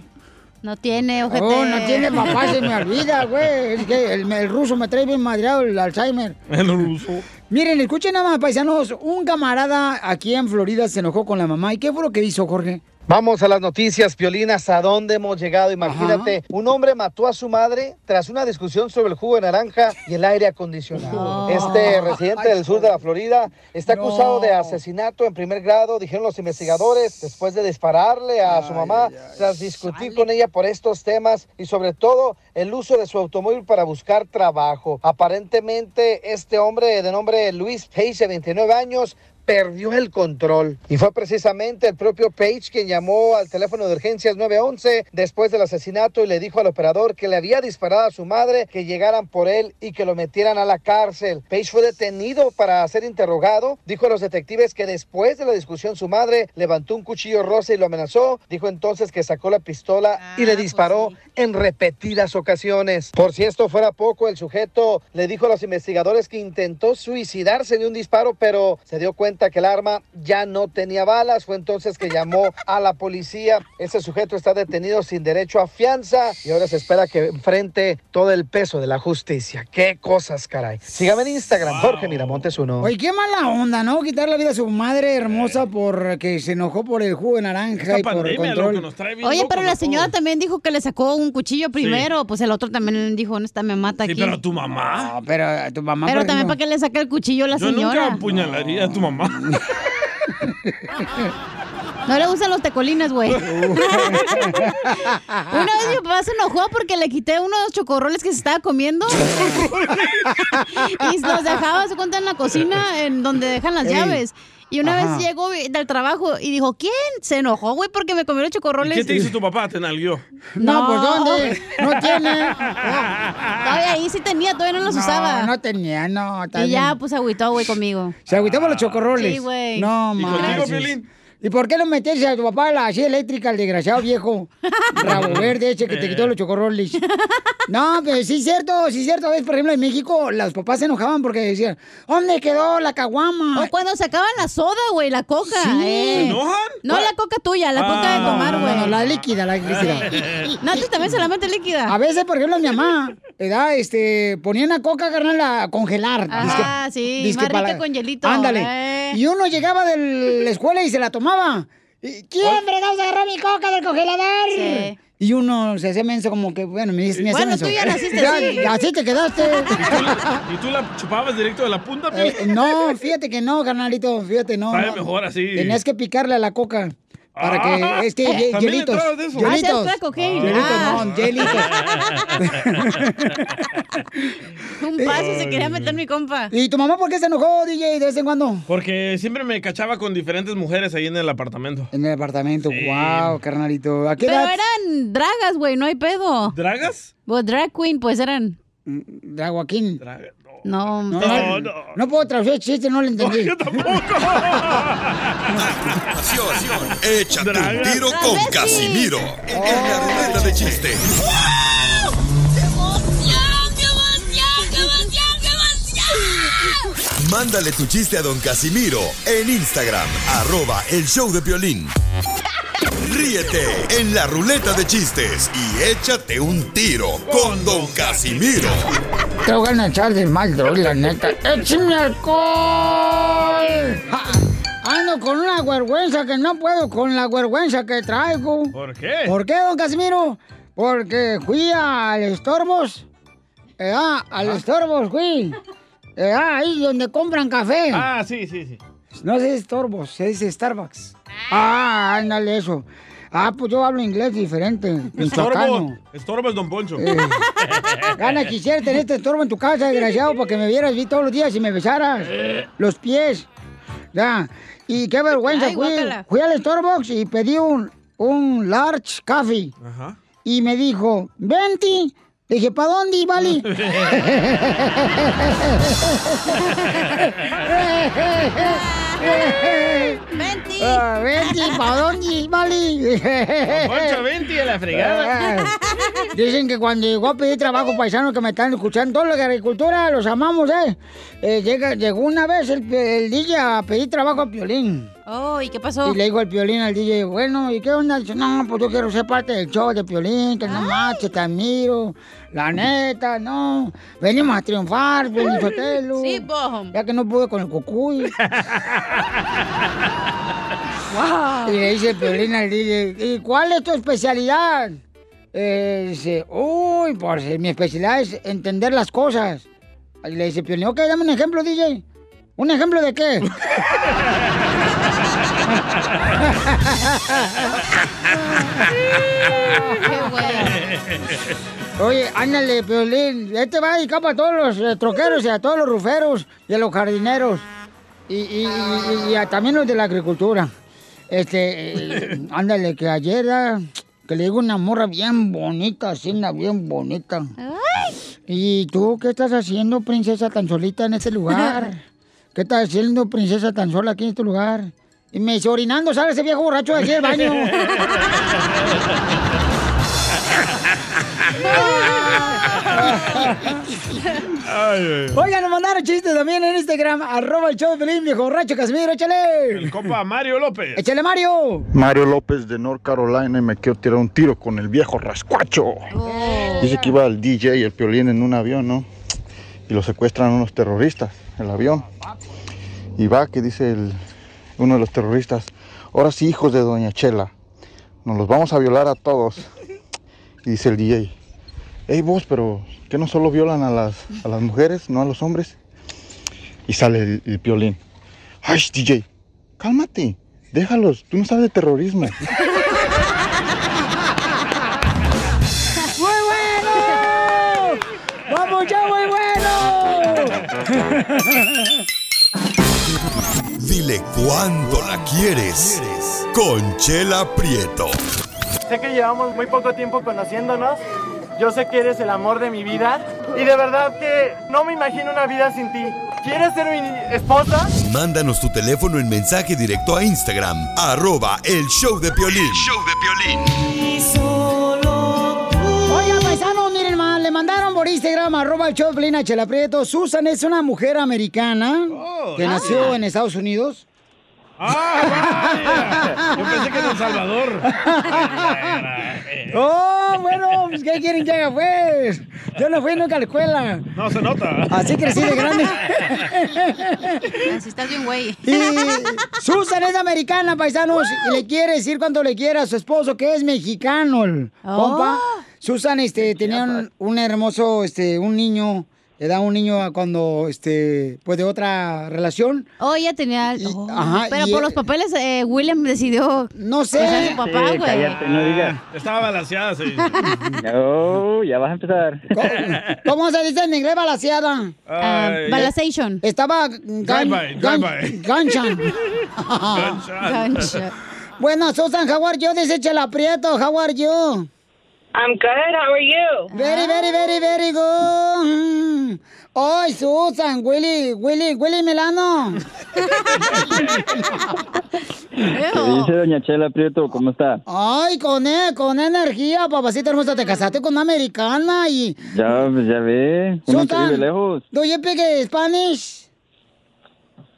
No tiene, ojete. Oh, no tiene papá, se me olvida, güey. Es que el, el ruso me trae bien madreado el Alzheimer. El ruso. Miren, escuchen nada más, paisanos. Un camarada aquí en Florida se enojó con la mamá. ¿Y qué fue lo que hizo, Jorge? Vamos a las noticias, Piolinas, ¿a dónde hemos llegado? Imagínate, un hombre mató a su madre tras una discusión sobre el jugo de naranja y el aire acondicionado. Este residente del sur de la Florida está acusado de asesinato en primer grado, dijeron los investigadores, después de dispararle a su mamá tras discutir con ella por estos temas y sobre todo el uso de su automóvil para buscar trabajo. Aparentemente, este hombre de nombre Luis Page, de 29 años, perdió el control. Y fue precisamente el propio Page quien llamó al teléfono de urgencias 911 después del asesinato y le dijo al operador que le había disparado a su madre, que llegaran por él y que lo metieran a la cárcel. Page fue detenido para ser interrogado. Dijo a los detectives que después de la discusión su madre levantó un cuchillo rosa y lo amenazó. Dijo entonces que sacó la pistola y le disparó en repetidas ocasiones. Por si esto fuera poco, el sujeto le dijo a los investigadores que intentó suicidarse de un disparo, pero se dio cuenta que el arma ya no tenía balas. Fue entonces que llamó a la policía. Ese sujeto está detenido sin derecho a fianza y ahora se espera que enfrente todo el peso de la justicia. Qué cosas, caray. Sígame en Instagram, Jorge Miramontes uno. Oye, qué mala onda, ¿no? Quitar la vida a su madre hermosa porque se enojó por el jugo de naranja y por el control. Oye, pero la señora también dijo que le sacó un cuchillo primero. Pues el otro también dijo, no está, me mata Sí, aquí. pero tu mamá. No, pero a tu mamá. Pero también para qué le saca el cuchillo a la Yo señora. nunca apuñalaría a tu mamá. No le gustan los tecolines, güey. Una vez mi papá se enojó porque le quité unos chocorroles que se estaba comiendo. y los dejaba, se cuenta, en la cocina, en donde dejan las Ey. llaves. Y una Ajá. vez llegó del trabajo y dijo, ¿quién? Se enojó, güey, porque me comió los ¿Y chocorroles. ¿Qué te hizo tu papá? ¿Te nalguió? No, pues ¿dónde? No tiene. Todavía ahí sí tenía, todavía no los usaba. No tenía, no. Y ya, pues agüitó, güey, conmigo. Se agüitó por los chocorroles. Sí, güey. No, ¿Y contigo, manches. Piolín? ¿Y por qué no meterse a tu papá a la silla eléctrica, el desgraciado viejo? Rabo verde ese que te quitó los chocorroles. No, pero sí es cierto, sí es cierto. A veces, por ejemplo, en México, los papás se enojaban porque decían, ¿dónde quedó la caguama? O cuando sacaban la soda, güey, la coca. Sí. eh. ¿Se enojan? No la coca tuya, la coca de tomar, güey. No, no, la líquida, la líquida. No, tú también solamente líquida. A veces, por ejemplo, mi mamá, ¿verdad? Este, ponía una coca, carnal, a congelar. Ah, sí, más rica con hielito, Ándale. eh. Y uno llegaba de la escuela y se la tomaba. ¿Quién fregados agarró mi coca del congelador? Sí. Y uno se hace menso como que, bueno, me, me Bueno, menso. tú ya naciste Ya- así. Así te quedaste. ¿Y tú la chupabas directo de la punta, Eh, no, fíjate que no, carnalito, fíjate, no. Sabe no. mejor así. Tenías que picarle a la coca. Para Ah, que, es que, ¿también hielitos. Ah, Hielitos. ¿se entra cocaine? Hielitos, Ah. no, hielitos. Un paso se quería meter mi compa. ¿Y tu mamá por qué se enojó, DJ, de vez en cuando? Porque siempre me cachaba con diferentes mujeres ahí en el apartamento. En el apartamento, wow, carnalito. ¿A qué Pero edad? eran dragas, güey, no hay pedo. ¿Dragas? Pues drag queen, pues eran. Draguaquín. No, No, no, no puedo traducir chiste, no lo entendí. yo tampoco. Échate un tiro con Casimiro en la ruleta de chiste. Mándale tu chiste a don Casimiro en Instagram, arroba el show de violín. Ríete en la ruleta de chistes y échate un tiro con don Casimiro. Te voy a echar de mal, droga, la neta. ¡Échame alcohol! Ja, Ando con una vergüenza que no puedo con la vergüenza que traigo. ¿Por qué? ¿Por qué, don Casimiro? Porque fui al Estorbos. Eh, ah, al Estorbos fui. Eh, ah, ahí donde compran café. Ah, sí, sí, sí. No se dice Starbucks, se dice Starbucks. Ah, ándale eso. Ah, pues yo hablo inglés diferente. Estorbo. Estorbo es Don Poncho. Eh, Gana, quisiera tener este estorbo en tu casa, desgraciado, para que me vieras vi todos los días y me besaras los pies. Ya. Y qué vergüenza, Ay, fui, guácala. fui al Starbucks y pedí un, un large coffee. Ajá. Y me dijo, venti. Le dije, ¿para dónde, Vali? Venti. Ah, venti, ¿para dónde, Vali? Don Poncho, vente a la fregada. Ah, Dicen que cuando llegó a pedir trabajo paisano que me están escuchando, todos los de agricultura, los amamos, ¿eh? Eh, llega, llegó una vez el, el DJ a pedir trabajo a Piolín. Oh, ¿y qué pasó? Y le dijo al Piolín al DJ, bueno, ¿y qué onda? Dice, no, pues yo quiero ser parte del show de Piolín, que no marches, te admiro. La neta, no. Venimos a triunfar, Sotelo. Sí, po. Ya que no pude con el cucuy. Wow. Y le dice Piolín al DJ, ¿y cuál es tu especialidad? Eh, dice, uy, pues mi especialidad es entender las cosas. Y le dice Piolín, ok, dame un ejemplo, DJ. ¿Un ejemplo de qué? Oye, ándale, Piolín. Este va dedicado para todos los eh, troqueros y a todos los ruferos y a los jardineros. Y, y- y- y a también los de la agricultura. Este, eh, ándale, que ayer ah, que le digo una morra bien bonita, así, una bien bonita. ¿Y tú qué estás haciendo, princesa, tan solita en este lugar? ¿Qué estás haciendo, princesa, tan sola aquí en este lugar? Y me dice, orinando, sale ese viejo borracho de aquí del baño. Oigan, nos mandaron chistes también en Instagram, arroba el show de Pelín, viejo borracho Casimiro, échale. El compa Mario López. Échale, Mario. Mario López de North Carolina y me quiero tirar un tiro con el viejo rascuacho. Dice que iba el DJ y el piolín en un avión, ¿no? Y lo secuestran unos terroristas, el avión. Y va que dice el- uno de los terroristas, ahora sí, hijos de Doña Chela, nos los vamos a violar a todos. Y dice el DJ, hey vos, pero ¿qué no solo violan a las, a las mujeres, no a los hombres? Y sale el, el piolín, ay DJ, cálmate, déjalos, tú no sabes de terrorismo. ¡Muy bueno! ¡Vamos ya, muy bueno! Dile cuándo la quieres. Conchela Prieto. Sé que llevamos muy poco tiempo conociéndonos. Yo sé que eres el amor de mi vida. Y de verdad que no me imagino una vida sin ti. ¿Quieres ser mi esposa? Mándanos tu teléfono en mensaje directo a Instagram, arroba el show de Piolín. Oiga, paisanos, miren más, le mandaron por Instagram, arroba el show de Pelín a Chela Prieto. Susan es una mujer americana que nació en Estados Unidos. ¡Ah, vaya! Yo pensé que en El Salvador. Oh, bueno, pues, ¿qué quieren que haga, pues? Yo no fui nunca a la escuela. No se nota. Así crecí de grande. Así estás bien, güey. Y Susan es americana, paisanos, y le quiere decir cuando le quiera a su esposo que es mexicano, el Oh. compa. Susan, este, tenía un, un hermoso, este, un niño, le da un niño a cuando, este, pues de otra relación. Oh, ella tenía. oh, ajá, pero por los papeles, eh, William decidió. No sé. a su papá, Sí, güey. cállate, no digas. Estaba balanceada, sí. No, ya vas a empezar. ¿Cómo se dice en inglés balaseada? Ay. balazation. Estaba Drive-by, drive-by. ganchan. Gancha. Bueno, Susan, how are you? Dice Chela Prieto, how are you? I'm good. How are you? Very, very, very, very good. Ay, Susan, Willy, Willy, Willy Milano. ¿Qué dice doña Chela Prieto? ¿Cómo está? Ay, con, e- con energía, papacita hermosa, te casaste con una americana y... Ya, pues, ya ve. Uno Susan. lejos. ¿Do you speak Spanish?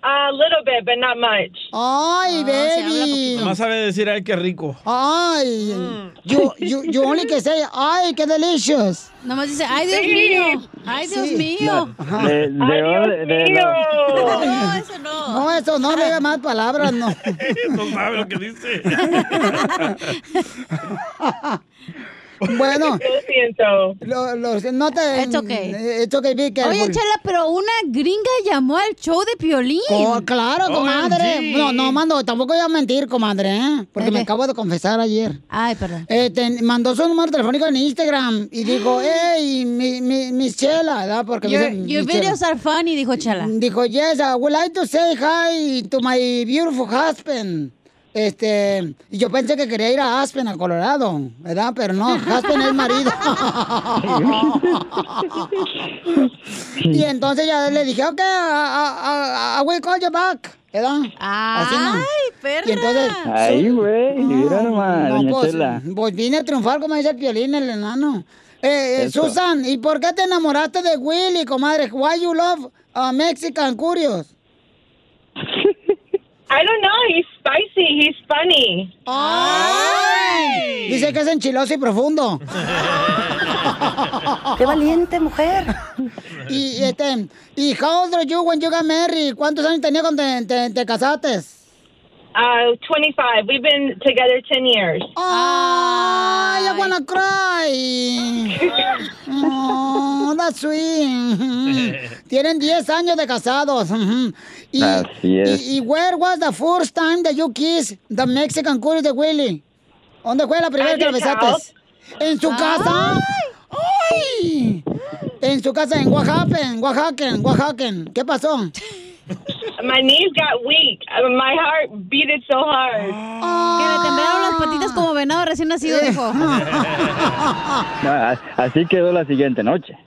A little bit, but not much. Ay, baby. Nomás sabe decir, ay, qué rico. Ay, you, you, you only can say, ay, qué delicious. Nomás dice, ay, Dios Sí. mío. Ay, Dios Sí. mío. De, de, de, de- No, eso no. No, eso no diga más palabras, no. No sabe lo que dice. Bueno. Lo siento. Lo, lo- no te... It's okay. It's okay, careful. Oye, Chela, pero una gringa llamó al show de Piolín. Co- claro, comadre. No, no, mando, tampoco voy a mentir, comadre, ¿eh? Porque me acabo de confesar ayer. Ay, perdón. Eh, te- mandó su número telefónico en Instagram y dijo, hey, mi, mi, mi Chela, ¿verdad? Porque me Your, dice, your "Mi Chela". videos are funny, dijo Chela. Dijo, yes, I would like to say hi to my beautiful husband. Este, y yo pensé que quería ir a Aspen, a Colorado, ¿verdad? Pero no, Aspen es marido. y entonces ya le dije, ok, I, I- I- I will call you back, ¿verdad? Así no. Ay, perra. Y entonces... Güey. Mira nomás, No, doña pues, Chela. pues vine a triunfar, como dice el violín, el enano. Eh, eh. Susan, ¿y por qué te enamoraste de Willy, comadre? Why you love a Mexican Curious? I don't know. He's spicy. He's funny. ¡Ay! Dice que es enchiloso y profundo. ¡Qué valiente mujer! Y, y, este, ¿y how old are you when you got married? ¿Cuántos años tenías cuando te, te- te casaste? Uh, 25. We've been together 10 years. ¡Ay, I wanna cry! Oh, that's sweet. Tienen 10 años de casados. Y, Así es. y, y where was the first time that you kissed the Mexican curious de Willy? ¿Dónde fue la primera que la besaste? ¿En su casa? ¡Ay! En su casa, en Oaxaca, en Oaxaca, en Oaxaca. ¿Qué pasó? My knees got weak. My heart beat it so hard. Que le temblaron las patitas como venado recién nacido, Eh. dijo. No, a- así quedó la siguiente noche.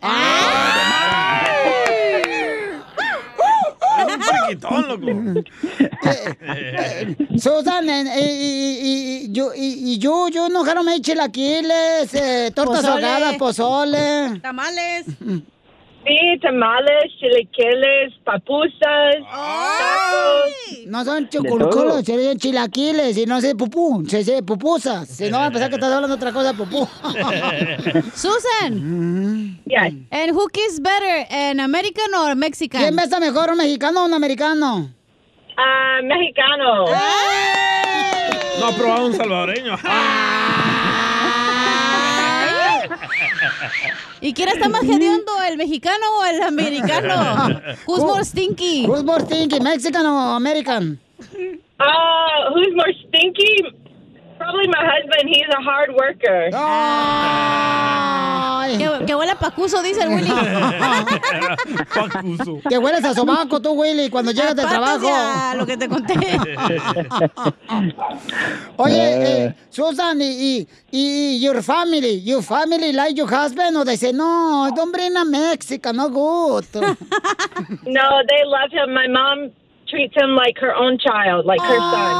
Un friquitón, loco. Susan, eh, y, y, yo, y, yo, yo no me chilaquiles, eh, tortas Pozole. ahogadas, pozole. Tamales. Sí, tamales, chilequiles, papusas, tacos. No son chuculculos, se dicen chilaquiles y no sé pupú, se dice pupusas. Si no, va a pensar que estás hablando otra cosa, pupú. Susan. Yes. And who kiss better, an American or Mexican? ¿Quién besa mejor, un mexicano o un americano? Uh, mexicano. No ha probado un salvadoreño. ¿Y quién está más hediondo, el mexicano o el americano? Who's more stinky? Who's more stinky, Mexican o American? Uh, who's more stinky? Probably my husband. He's a hard worker. Que, que huele a pacuso, dice el Willy. Pacuso. Que hueles a sobaco tú, Willy, cuando llegas del Patas trabajo. ya, lo que te conté. Oye, eh, Susan, y, y, y your family, your family like your husband, o they say, no, don't bring a Mexican, no good. No, they love him. My mom treats him like her own child, like her son.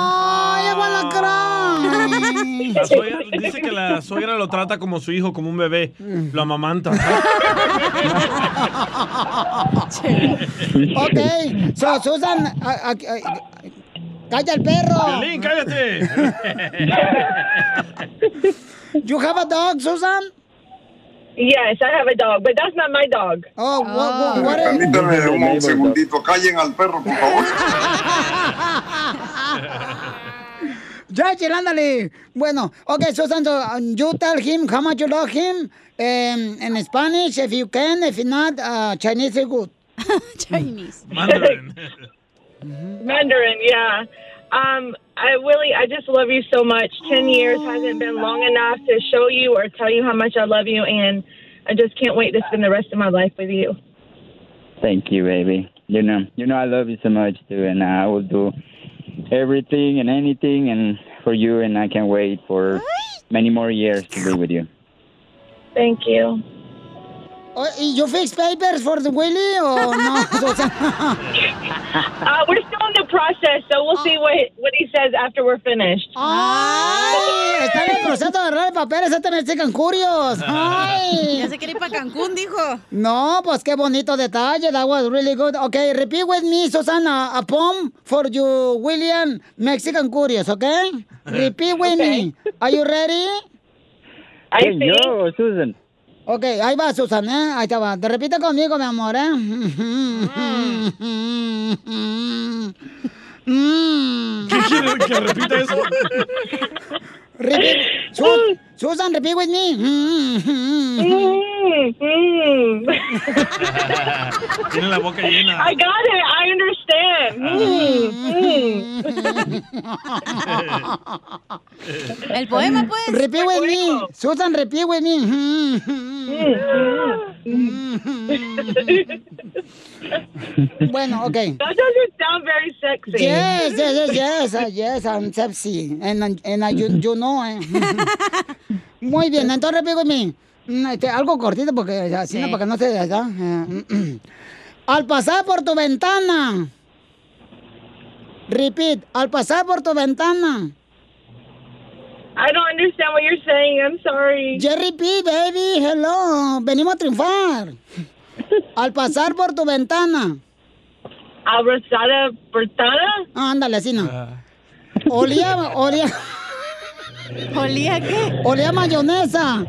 La suegra- dice que la suegra lo trata como su hijo, como un bebé. Lo amamanta. ok, so Susan, a- a- a- ¡Calla el perro! Piolín, cállate. You have a dog, Susan? Yes, I have a dog, but that's not my dog. Oh, what, what, Permítame un segundito, callen al perro, por favor. Chel, ándale. Bueno, okay, Susan, so, um, you tell him how much you love him um, in Spanish, if you can. If not, uh, Chinese is good. Chinese. Mandarin. Mandarin, yeah. Um, I Willie, I just love you so much. Ten years hasn't been long enough to show you or tell you how much I love you, and I just can't wait to spend the rest of my life with you. Thank you, baby. You know, you know I love you so much too, and I will do everything and anything and for you, and I can't wait for many more years to be with you. Thank you. Oh, ¿Y you fix papers for the Willy o no? Uh, we're still in the process, so we'll see what what he says after we're finished. ¡Ay! Está en el proceso de agarrar papeles, este Mexican Curious. ¡Ay! Ya se quiere ir para Cancún, dijo. No, pues qué bonito detalle. That was really good. Okay, repeat with me, Susana. A poem for you, William, Mexican Curious, okay? Repeat with me. Are you ready? Hey, yo, Susan. Ok, ahí va, Susan, ¿eh? Ahí te va. Te repite conmigo, mi amor, ¿eh? Mm. ¿Qué quiere que repita eso? Repeat. Su- Susan, repeat with me. Tiene la boca llena. I got it. I understand. El poema, pues. Repeat with me. Susan, repeat with me. bueno, ok. That doesn't sound very sexy. Yes, yes, yes, yes, uh, yes, I'm sexy. And, and uh, you, you know, eh. Muy bien, entonces repeat with me. Mm, este, algo cortito porque así no, para que no se ¿verdad? Eh, Al pasar por tu ventana. Repeat, al pasar por tu ventana. I don't understand what you're saying. I'm sorry. Jerry P, baby, hello. Venimos a triunfar. Al pasar por tu ventana. Abrazada portada. Ah, ándale, así no. Olía, olía. ¿Olía qué? Olía mayonesa.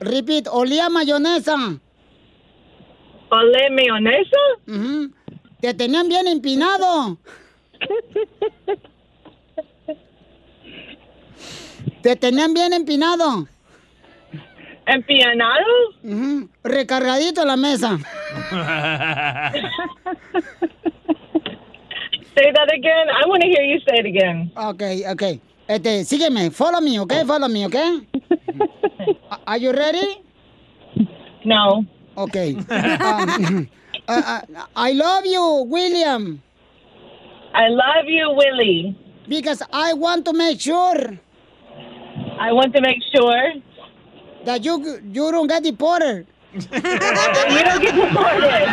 Repeat, olía mayonesa. ¿Olé mayonesa? Te tenían bien empinado. Te tenían bien empinado. ¿Empianado? Ujú. Recargadito la mesa. Say that again. I want to hear you say it again. Ok, ok. Este, sígueme. Follow me, ok? Follow me, ok? Are you ready? No. Okay. Um, uh, uh, I love you, William. I love you, Willie. Because I want to make sure I want to make sure that you you don't get deported. you don't get deported.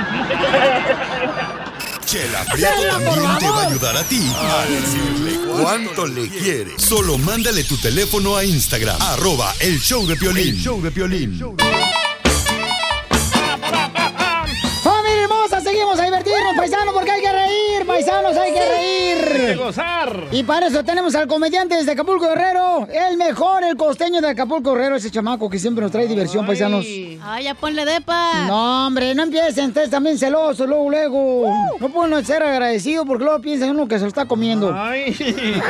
Chela Prieto también te va a ayudar a ti a decirle cuánto le quiere. Solo mándale tu teléfono a Instagram, arroba el show de Piolín. El show de Piolín. ¡Familia hermosa! Seguimos a divertirnos, paisanos, porque hay que reír, paisanos, hay que reír. gozar. Y para eso tenemos al comediante desde Acapulco Guerrero, el mejor, el costeño de Acapulco Guerrero, ese chamaco que siempre nos trae diversión, paisanos. Ay, ya ponle depa. No, hombre, no empiecen, ustedes también celosos, luego, luego. No pueden ser agradecidos porque luego piensan uno que se lo está comiendo. Ay,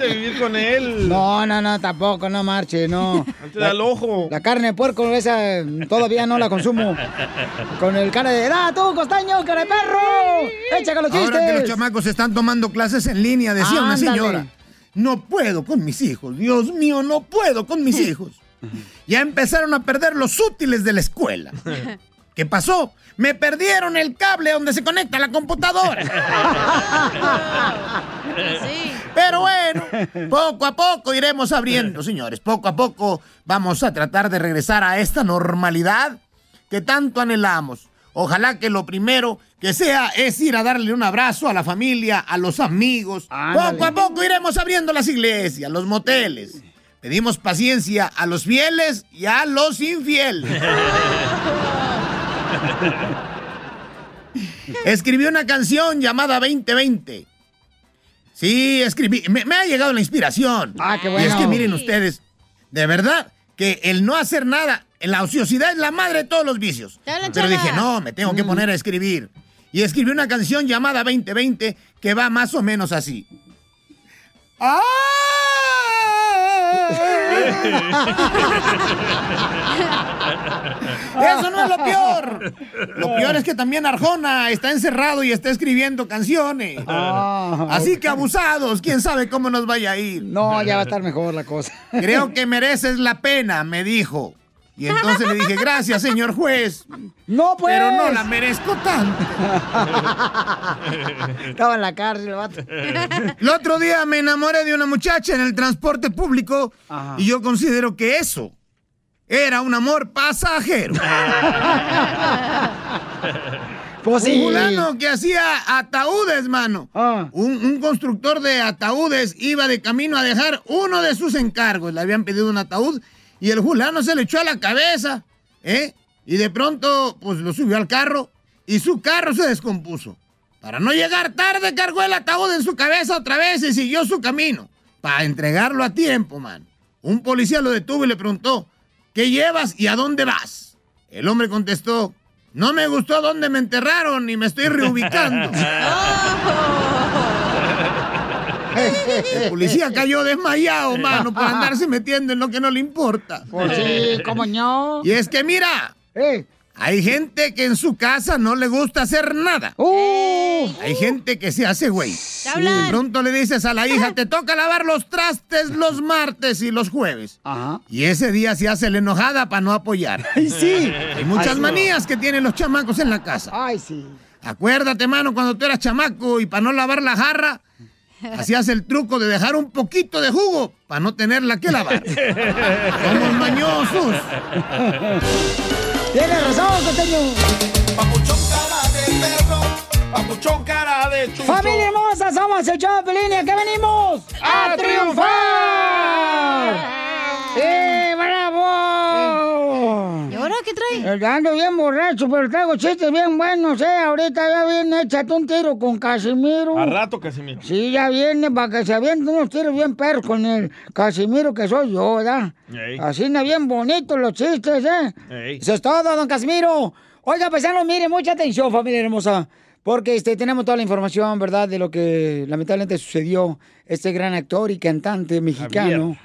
a vivir con él. No, no, no, tampoco, no marche, no. No te da el ojo. La carne de puerco, esa todavía no la consumo. Con el cara de, ¡ah, tú, costeño, cara de perro! ¡Échale los chistes! Los chamacos están tomando clases en línea, decía una señora. No puedo con mis hijos, Dios mío, no puedo con mis hijos. Ya empezaron a perder los útiles de la escuela. ¿Qué pasó? Me perdieron el cable donde se conecta la computadora. Pero bueno, poco a poco iremos abriendo, señores. Poco a poco vamos a tratar de regresar a esta normalidad que tanto anhelamos. Ojalá que lo primero que sea es ir a darle un abrazo a la familia, a los amigos. Ándale. Poco a poco iremos abriendo las iglesias, los moteles. Pedimos paciencia a los fieles y a los infieles. Escribió una canción llamada 2020. Sí, escribí. Me, me ha llegado la inspiración. Ah, qué Y es que bueno. miren ustedes, de verdad que el no hacer nada, la ociosidad es la madre de todos los vicios. Pero chava. dije, no, me tengo que Mm. poner a escribir. Y escribí una canción llamada 2020 que va más o menos así. ¡Ah! Eso no es lo peor. Lo peor es que también Arjona está encerrado y está escribiendo canciones. Ah, Así que abusados, quién sabe cómo nos vaya a ir. No, ya va a estar mejor la cosa. Creo que mereces la pena, me dijo. Y entonces le dije, gracias, señor juez. No, pues. Pero no la merezco tanto. Estaba en la cárcel, el vato. El otro día me enamoré de una muchacha en el transporte público y yo considero que eso era un amor pasajero. Pues sí. Un fulano que hacía ataúdes, mano. Ah. Un, un constructor de ataúdes iba de camino a dejar uno de sus encargos. Le habían pedido un ataúd y el fulano se le echó a la cabeza, ¿eh? Y de pronto, pues lo subió al carro y su carro se descompuso. Para no llegar tarde, cargó el ataúd en su cabeza otra vez y siguió su camino. Para entregarlo a tiempo, man. Un policía lo detuvo y le preguntó, ¿qué llevas y a dónde vas? El hombre contestó, no me gustó dónde me enterraron y me estoy reubicando. El policía cayó desmayado, mano, por andarse metiendo en lo que no le importa. Pues sí, cómo no. Y es que mira, hay gente que en su casa no le gusta hacer nada. Uh. Hay gente que se hace güey. De pronto le dices a la hija, te toca lavar los trastes los martes y los jueves. Y ese día se hace la enojada para no apoyar. Ay, sí. Hay muchas Ay, manías que tienen los chamacos en la casa. Ay, sí. Acuérdate, mano, cuando tú eras chamaco y para no lavar la jarra, hacías el truco de dejar un poquito de jugo para no tenerla que lavar. Somos mañosos. Tienes razón, costeño. Papuchón cara de chucho. Familia hermosa, somos el show de Pelín, ¿y a qué venimos? ¡A triunfar! ¡Eh, bravo! ¿Y ahora Ando bien borracho, pero traigo chistes bien buenos, ¿eh? Ahorita ya viene, échate un tiro con Casimiro. A rato, Casimiro. Sí, ya viene para que se avienten unos tiros bien perros con el Casimiro que soy yo, ¿verdad? Ey. Así no bien bonitos los chistes, ¿eh? Ey. Eso es todo, don Casimiro. Oiga, paisano, mire, mucha atención, familia hermosa. Porque este, tenemos toda la información, ¿verdad? De lo que lamentablemente sucedió. Este gran actor y cantante mexicano.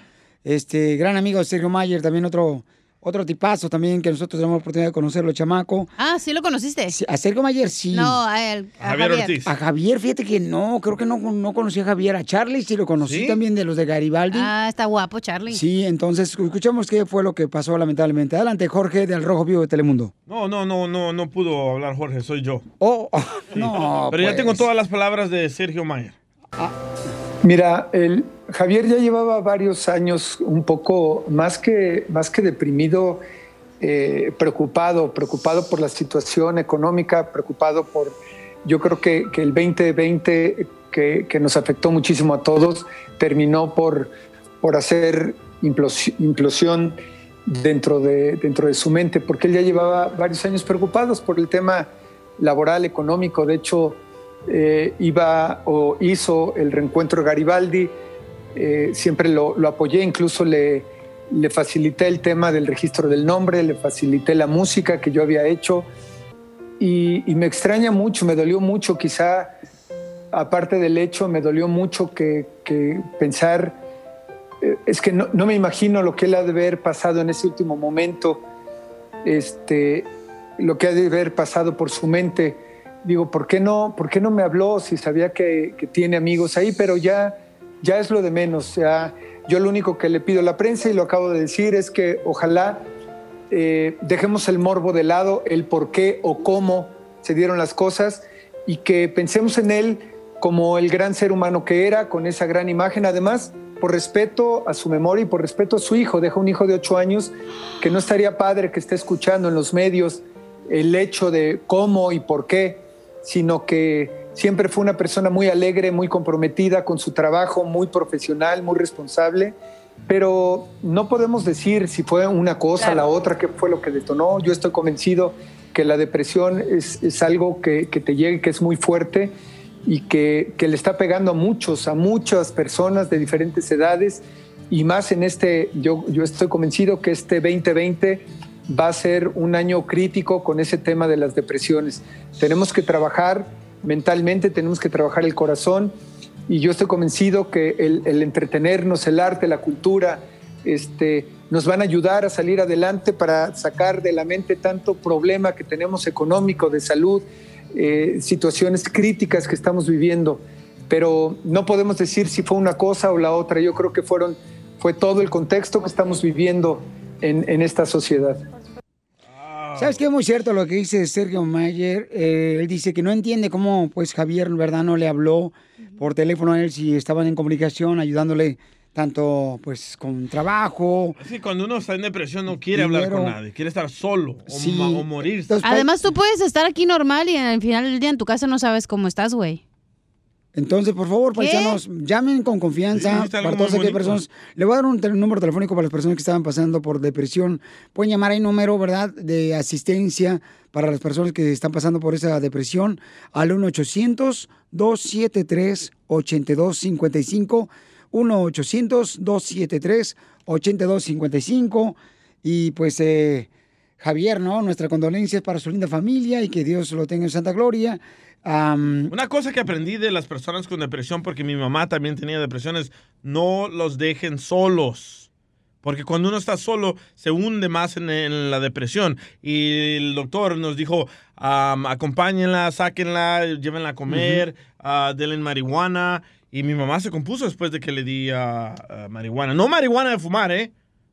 Este, gran amigo Sergio Mayer, también otro, otro tipazo también que nosotros tenemos la oportunidad de conocerlo, chamaco. Ah, ¿sí lo conociste? A Sergio Mayer sí. No, a él. A Javier, A Javier, fíjate que no, creo que no, no conocí a Javier. A Charlie sí lo conocí ¿Sí? también de los de Garibaldi. Ah, está guapo, Charlie. Sí, entonces escuchamos qué fue lo que pasó lamentablemente. Adelante, Jorge del Rojo Vivo de Telemundo. No, no, no, no, no pudo hablar Jorge, soy yo. Oh, no. Pero ya pues. tengo todas las palabras de Sergio Mayer. Mira, el Javier ya llevaba varios años un poco más que, más que deprimido, eh, preocupado, preocupado por la situación económica, preocupado por, yo creo que, que el 2020 que, que nos afectó muchísimo a todos, terminó por, por hacer implosi- implosión dentro de, dentro de su mente, porque él ya llevaba varios años preocupados por el tema laboral, económico. De hecho, eh, iba o hizo el reencuentro Garibaldi, eh, siempre lo, lo apoyé, incluso le, le facilité el tema del registro del nombre, le facilité la música que yo había hecho y, y me extraña mucho, me dolió mucho, quizá aparte del hecho, me dolió mucho que, que pensar, eh, es que no, no me imagino lo que él ha de haber pasado en ese último momento, este, lo que ha de haber pasado por su mente. Digo, ¿por qué no, por qué no me habló si sabía que, que tiene amigos ahí? Pero ya, ya es lo de menos. Sea, yo lo único que le pido a la prensa, y lo acabo de decir, es que ojalá eh, dejemos el morbo de lado, el por qué o cómo se dieron las cosas y que pensemos en él como el gran ser humano que era, con esa gran imagen. Además, por respeto a su memoria y por respeto a su hijo, deja un hijo de ocho años que no estaría padre que esté escuchando en los medios el hecho de cómo y por qué, sino que siempre fue una persona muy alegre, muy comprometida con su trabajo, muy profesional, muy responsable, pero no podemos decir si fue una cosa, la otra, qué fue lo que detonó. Yo estoy convencido que la depresión es, es algo que, que te llega y que es muy fuerte y que, que le está pegando a muchos, a muchas personas de diferentes edades y más en este, yo, yo estoy convencido que este 2020 va a ser un año crítico con ese tema de las depresiones. Tenemos que trabajar mentalmente, tenemos que trabajar el corazón y yo estoy convencido que el, entretenernos, el arte, la cultura, este, nos van a ayudar a salir adelante para sacar de la mente tanto problema que tenemos económico, de salud, eh, situaciones críticas que estamos viviendo. Pero no podemos decir si fue una cosa o la otra. Yo creo que fueron, fue todo el contexto que estamos viviendo en, en esta sociedad. ¿Sabes qué? Es muy cierto lo que dice Sergio Mayer. Eh, él dice que no entiende cómo, pues, Javier, ¿verdad? No le habló por teléfono a él si estaban en comunicación, ayudándole tanto, pues, con trabajo. Así cuando uno está en depresión no quiere hablar Dinero. con nadie, quiere estar solo o, Sí. o morir. Además, tú puedes estar aquí normal y al final del día en tu casa no sabes cómo estás, güey. Entonces, por favor, ¿Qué? paisanos, llamen con confianza para todas aquellas personas. Le voy a dar un número telefónico para las personas que estaban pasando por depresión. Pueden llamar, hay número, ¿verdad?, de asistencia para las personas que están pasando por esa depresión al 1-800-273-8255. 1-800-273-8255. Y pues, eh, Javier, ¿no? Nuestra condolencia para su linda familia y que Dios lo tenga en santa gloria. Una cosa que aprendí de las personas con depresión, porque mi mamá también tenía depresión, es no los dejen solos. Porque cuando uno está solo, se hunde más en, en la depresión. Y el doctor nos dijo, am, acompáñenla, sáquenla, llévenla a comer, ah, denle marihuana. Y mi mamá se compuso después de que le di ah, marihuana. No marihuana de fumar, ¿eh?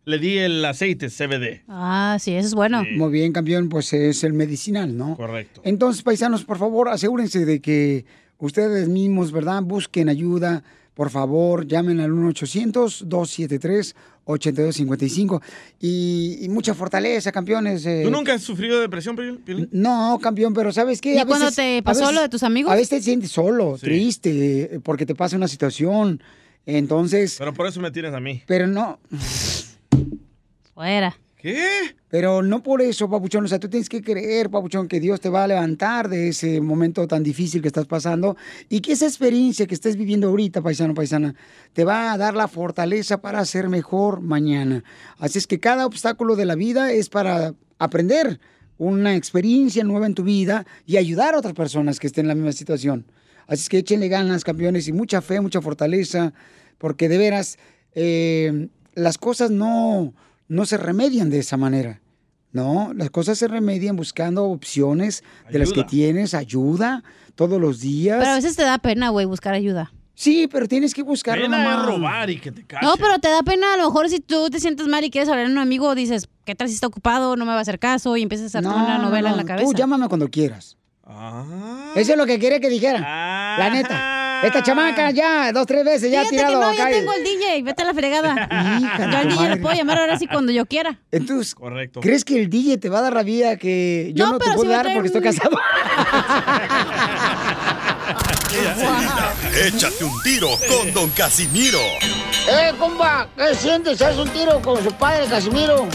Le di el aceite CBD. Ah, sí, eso es bueno. Muy bien, campeón, pues es el medicinal, ¿no? Correcto. Entonces, paisanos, por favor, asegúrense de que ustedes mismos, ¿verdad? Busquen ayuda. Por favor, llamen al 1-800-273-8255. Y, y mucha fortaleza, campeones. eh. ¿Tú nunca has sufrido de depresión, Piolín? No, campeón, pero ¿sabes qué? ¿Ni A cuando veces- te a pasó veces- lo de tus amigos? A veces te sientes solo, Sí. triste, eh, porque te pasa una situación. Entonces, Pero por eso me tienes a mí. pero no. Fuera. ¿Qué? Pero no por eso, papuchón. O sea, tú tienes que creer, papuchón, que Dios te va a levantar de ese momento tan difícil que estás pasando y que esa experiencia que estés viviendo ahorita, paisano, paisana, te va a dar la fortaleza para ser mejor mañana. Así es que cada obstáculo de la vida es para aprender una experiencia nueva en tu vida y ayudar a otras personas que estén en la misma situación. Así es que échenle ganas, campeones, y mucha fe, mucha fortaleza, porque de veras eh, las cosas no, no se remedian de esa manera. No, las cosas se remedian buscando opciones de las que tienes, ayuda todos los días. Pero a veces te da pena, güey, buscar ayuda. Sí, pero tienes que buscarlo, Pena mamá. robar y que te cachen. No, pero te da pena a lo mejor si tú te sientes mal y quieres hablar a un amigo, dices, ¿qué tal si está ocupado? No me va a hacer caso y empiezas a hacer No, una no, novela no, en la cabeza. Tú llámame cuando quieras. Ah. Eso es lo que quería que dijera. La neta. Esta chamaca ya, dos, tres veces ya ha tirado que no, acá. ya y- tengo el DJ, vete a la fregada. Hija yo al DJ le puedo llamar ahora sí cuando yo quiera. Entonces, Correcto. ¿crees que el DJ te va a dar la vida que yo no, No, te puedo si dar porque estoy casado? Échate un tiro con Don Casimiro. ¡Eh, compa! ¿Qué sientes? ¿Haz un tiro con su padre, Casimiro?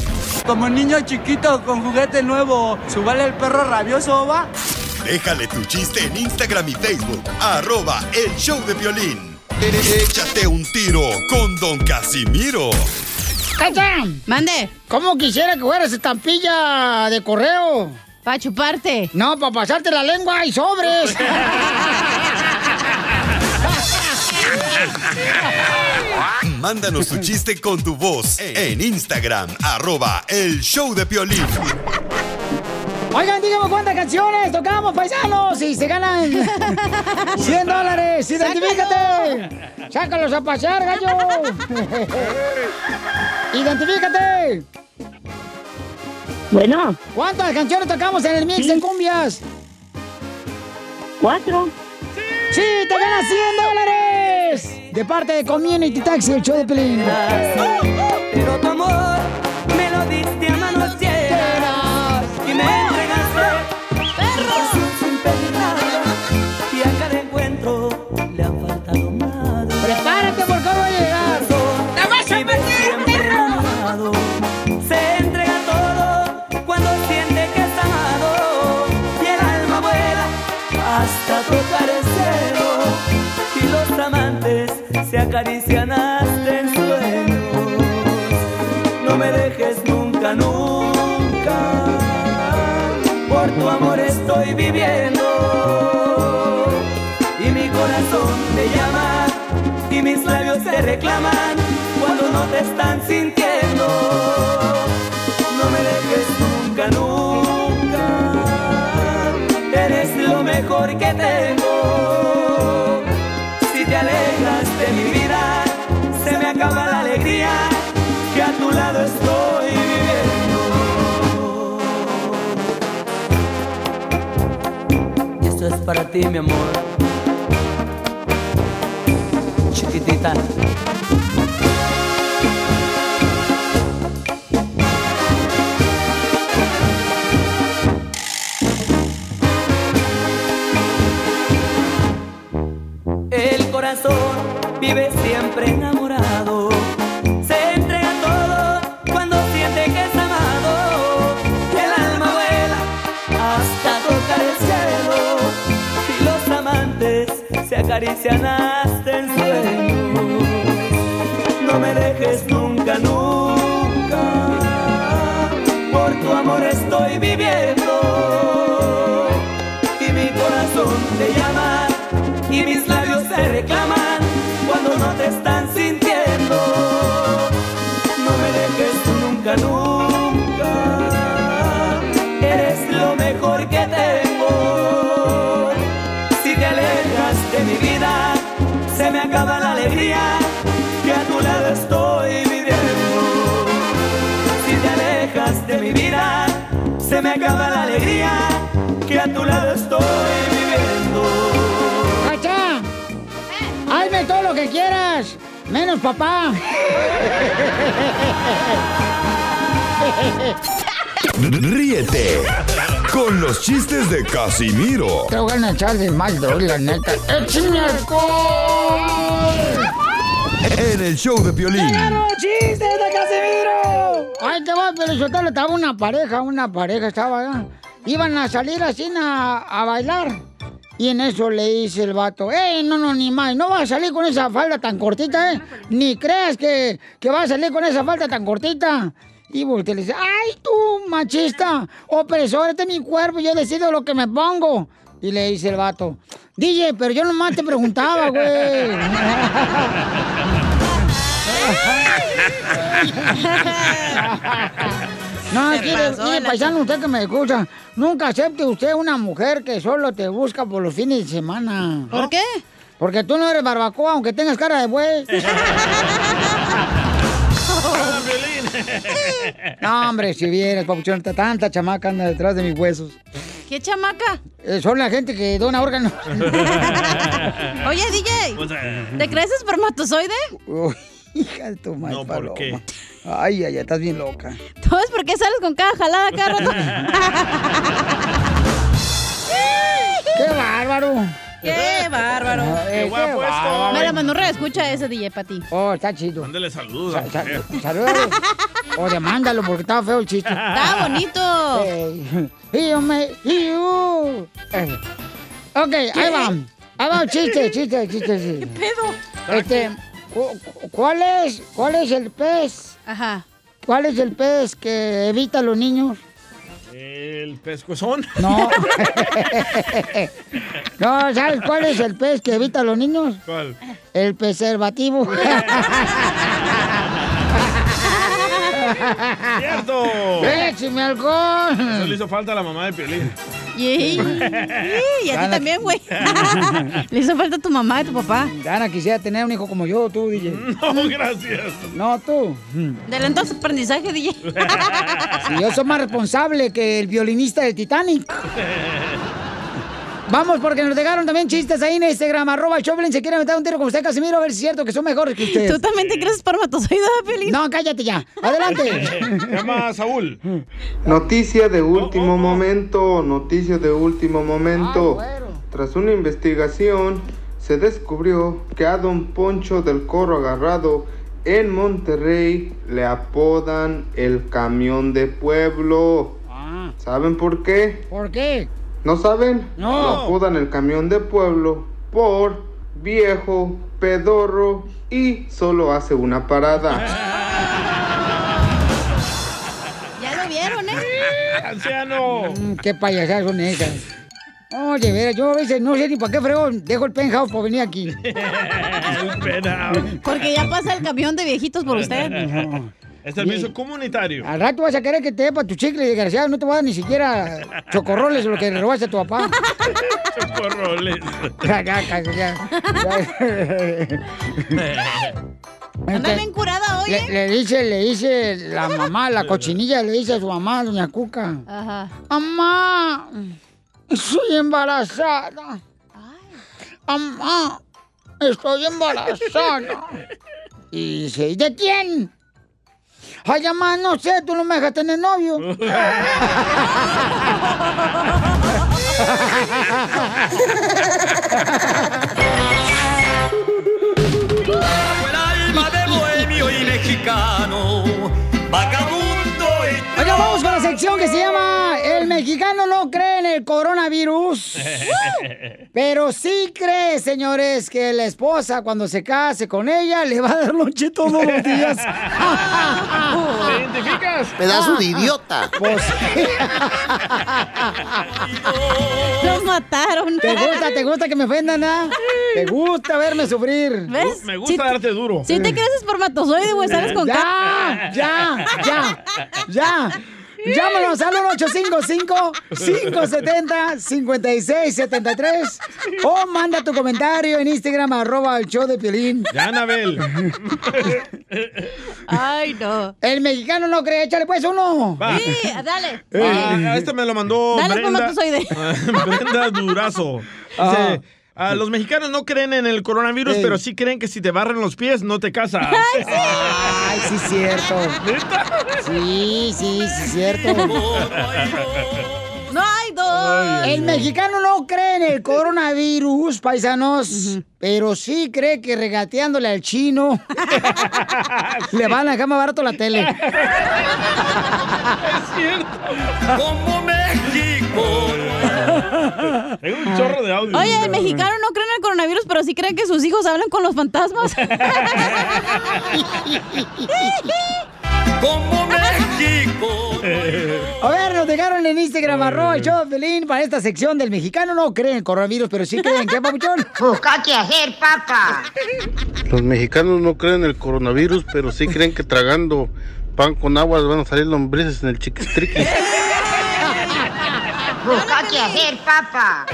Como niño chiquito con juguete nuevo, ¿subale el perro rabioso, va? Déjale tu chiste en Instagram y Facebook, arroba el show de violín. Échate un tiro con Don Casimiro. ¡Cacha! ¡Mande! ¿Cómo quisiera que fueras estampilla de correo? Para chuparte. No, para pasarte la lengua y sobres. Mándanos tu chiste con tu voz en Instagram, arroba el show de violín. Oigan, díganme cuántas canciones tocamos, paisanos, y se ganan 100 dólares. ¡Identifícate! ¡Sácalos a pasear, gallo! ¡Identifícate! Bueno. ¿Cuántas canciones tocamos en el mix de cumbias? Cuatro. ¡Sí, te ganas 100 dólares! De parte de Community Taxi, el show de Pelín. Pero tu amor me lo diste acarician en sueños. No me dejes nunca, nunca. Por tu amor estoy viviendo. Y mi corazón te llama y mis labios te reclaman cuando no te están sintiendo. No me dejes nunca, nunca. Eres lo mejor que tengo. Para ti, mi amor. Chiquitita. El corazón vive siempre enamorado. Acarician en sueños. No me dejes nunca, nunca. Por tu amor estoy viviendo. Y mi corazón te llama y mis labios se reclaman cuando no te están sintiendo. Alegría que a tu lado estoy viviendo. Si te alejas de mi vida, se me acaba la alegría que a tu lado estoy viviendo. ¡Cacha! ¡Hazme todo lo que quieras! ¡Menos papá! Ríete con los chistes de Casimiro Te voy a echar de mal, doy, la neta. ¡Échame alcohol! en el show de Piolín. ¡Llegaron chistes de Casimiro! Ay, te va, pero yo estaba una pareja, una pareja estaba allá. Iban a salir así a, a bailar. Y en eso le dice el vato, ¡Ey, no, no, ni más! No vas a salir con esa falda tan cortita, ¿eh? Ni creas que, que vas a salir con esa falda tan cortita. Y voltea y le dice, ¡ay, tú, machista! Opresor, este es mi cuerpo, yo decido lo que me pongo. Y le dice el vato, DJ, pero yo nomás te preguntaba, güey. No, mire, mire, paisano, usted que me escucha, nunca acepte usted una mujer que solo te busca por los fines de semana. ¿Por qué? Porque tú no eres barbacoa, aunque tengas cara de buey. No, hombre, si vieras, papuchón, tanta chamaca anda detrás de mis huesos. ¿Qué chamaca? Eh, son la gente que dona órganos. Oye, DJ, ¿te crees espermatozoide? Uy, hija de tu madre, No, ¿por paloma. qué? Ay, ay, ay, estás bien loca. ¿Sabes por qué sales con cada jalada cada rato? ¡Qué bárbaro! ¡Qué bárbaro! Eh, qué bárbaro. Me la mandó escucha ese DJ para ti. Oh, está chido. Mándale saludos. Sa- mujer. Saludos. O demándalo porque estaba feo el chiste. Está bonito. Yo me. Eh. Ok, ahí va. Ahí va, chiste, chiste, chiste. sí. ¿Qué pedo? Este, cu- cu- ¿cuál es, ¿cuál es el pez? Ajá. ¿Cuál es el pez que evita a los niños? El pescuezón. No. no, ¿sabes cuál es el pez que evita a los niños? ¿Cuál? El preservativo. ¡Cierto! ¡Écheme alcohol! Eso le hizo falta a la mamá de Piolín. Y, y a ti también, güey. Le hizo falta a tu mamá y tu papá. Ana quisiera tener un hijo como yo, tú, DJ. No, gracias. No, tú. De lento aprendizaje, DJ. Si yo soy más responsable que el violinista del Titanic. Vamos, porque nos dejaron también chistes ahí en Instagram, arroba Choplin, se quiere meter un tiro con usted, Casimiro, a ver si es cierto que son mejores que usted. ¿Tú también te crees espermatozoide, Pelín? No, cállate ya. Adelante. Se llama Saúl. Noticia de último momento, noticia de último momento. Tras una investigación, se descubrió que a don Poncho del Corro Agarrado en Monterrey le apodan el camión de pueblo. ¿Saben por qué? ¿Por qué? ¿No saben? No. Lo apodan el camión de pueblo por viejo, pedorro y solo hace una parada. Ya lo vieron, ¿eh? ¡Anciano! Mm, qué payasadas son esas. Oye, vera, yo a veces no sé ni para qué fregón dejo el penthouse para venir aquí. El penao. Porque ya pasa el camión de viejitos por usted. Es servicio comunitario. Al rato vas a querer que te dé para tu chicle, desgraciado. No te va a dar ni siquiera chocorroles lo que le robaste a tu papá. Chocorroles. Ya, ya, ya, ya. Anda bien curada hoy, Le, ¿eh? le dice, le dice la mamá, la cochinilla, le dice a su mamá, doña Cuca. Ajá. Mamá, estoy embarazada. Mamá, estoy embarazada. Y dice, ¿y de quién? Ay, mamá, no sé, tú no me dejas tener novio. el alma de bohemio y mexicano, vagabundo vamos con la sección que se llama El mexicano no cree en el coronavirus. Pero sí cree, señores, que la esposa cuando se case con ella le va a dar lonche todos los días. ¿Te identificas? Pedazo de idiota. Pues Los mataron. ¿Te gusta, te gusta que me ofendan, ah? ¿Te gusta verme sufrir? ¿Ves? Me gusta darte duro. Si te crees espermatozoide, güey, sales con Ya, ya, ya, ya. Llámanos al 855-570-5673 o manda tu comentario en Instagram, arroba el show de Piolín. Ya, Anabel. Ay, no. El mexicano no cree, échale pues uno. Va. Sí, dale. Ah, este me lo mandó Dale, Brenda, espermatozoide. Brenda Durazo. Dice, ah, los mexicanos no creen en el coronavirus, pero sí creen que si te barren los pies no te casas. Ay, sí, cierto. Sí, sí, sí, cierto. No hay dos. El mexicano no cree en el coronavirus, paisanos, pero sí cree que regateándole al chino le van a dejar más barato la tele. Es cierto. Como México. Tengo un chorro de audio. Oye, el mexicano no cree en el coronavirus, pero sí cree que sus hijos hablan con los fantasmas. Como México. A ver, nos dejaron en Instagram, arroba el show de Pelín, para esta sección del mexicano no cree en el coronavirus, pero sí creen que papuchón. Busca qué hacer, papá. Los mexicanos no creen en el coronavirus, pero sí creen que tragando pan con agua van a salir lombrices en el chiquistriqui. Busca qué hacer, papá.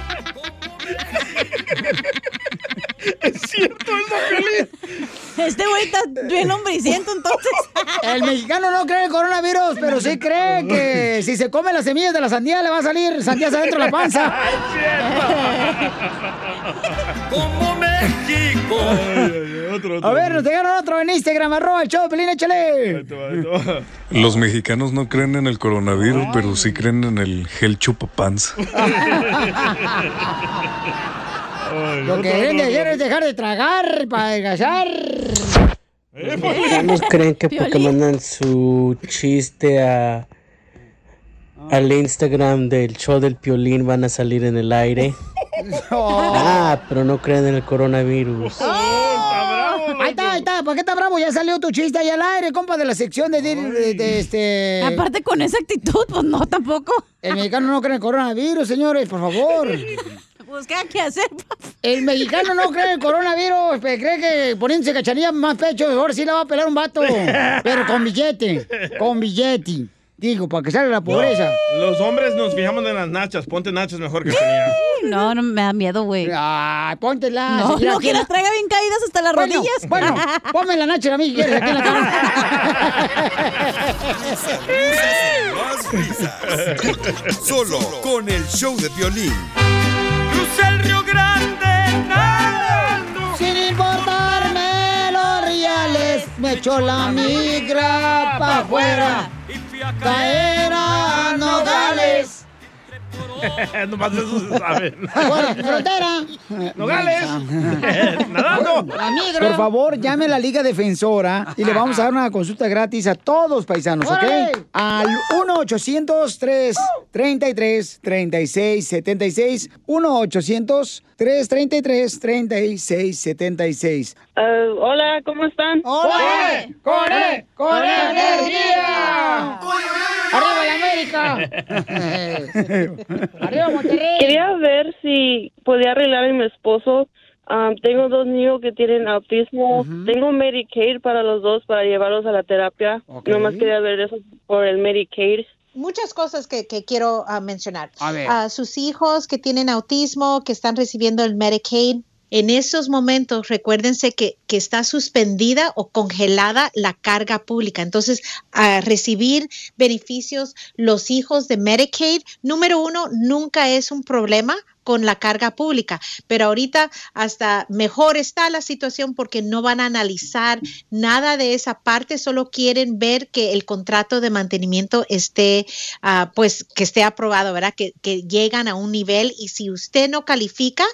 Es cierto eso, Piolín. Este güey está bien hombriciento, entonces. El mexicano no cree en el coronavirus, pero sí cree que si se come las semillas de la sandía le va a salir sandías adentro de la panza. Como México. A ver, nos dejaron otro en Instagram, arroba el show Pelín, échale. Los mexicanos no creen en el coronavirus, pero sí creen en el gel Lo que deben de hacer es dejar de tragar para adelgazar. Unos creen que porque mandan su chiste a al Instagram del show del Piolín van a salir en el aire. Ah, pero no creen en el coronavirus. Ahí está, ahí está. ¿Por qué está bravo? Ya salió tu chiste ahí al aire, compa, de la sección de, de- de este... Aparte con esa actitud, pues no, tampoco. El mexicano no cree en el coronavirus, señores, por favor. Pues, ¿qué hay que hacer? El mexicano no cree en el coronavirus, pero cree que poniéndose cachanilla más pecho, ahora sí la va a pelar un vato. Pero con billete, con billete. Digo, para que salga la pobreza. Los hombres nos fijamos en las nachas. Ponte nachas mejor que tenía. No, no me da miedo, güey. Ay, póntela. No, no, que las traiga bien caídas hasta las Bueno, rodillas. Bueno, ponme la nacha a mí, quieres, aquí en la cama. Solo con el show de violín. El Río Grande nadando. Sin importarme los reales, me echó la migra pa' afuera. Caer a Nogales. Nomás eso se sabe. Por frontera. Nogales. Nadando. La migra. Por favor, llame a la Liga Defensora y le vamos a dar una consulta gratis a todos paisanos, ¿ok? Al 1-800-333-3676. 1-800-333-3676. Ah, hola, ¿cómo están? ¡Hola! ¡Corre! ¡Corre energía! ¡Arriba la América! ¡Arriba Monterrey! Quería ver si podía arreglar a mi esposo. Ah, tengo dos niños que tienen autismo. Tengo Medicaid para los dos para llevarlos a la terapia. Nomás quería ver eso por el Medicaid. muchas cosas que, que quiero ah, mencionar. A ver. A sus hijos que tienen autismo, que están recibiendo el Medicaid. En esos momentos, recuérdense que, está suspendida o congelada la carga pública. Entonces, a recibir beneficios los hijos de Medicaid, número uno, nunca es un problema con la carga pública, pero ahorita hasta mejor está la situación porque no van a analizar nada de esa parte, solo quieren ver que el contrato de mantenimiento esté, ah, pues, que esté aprobado, ¿verdad? Que llegan a un nivel y si usted no califica,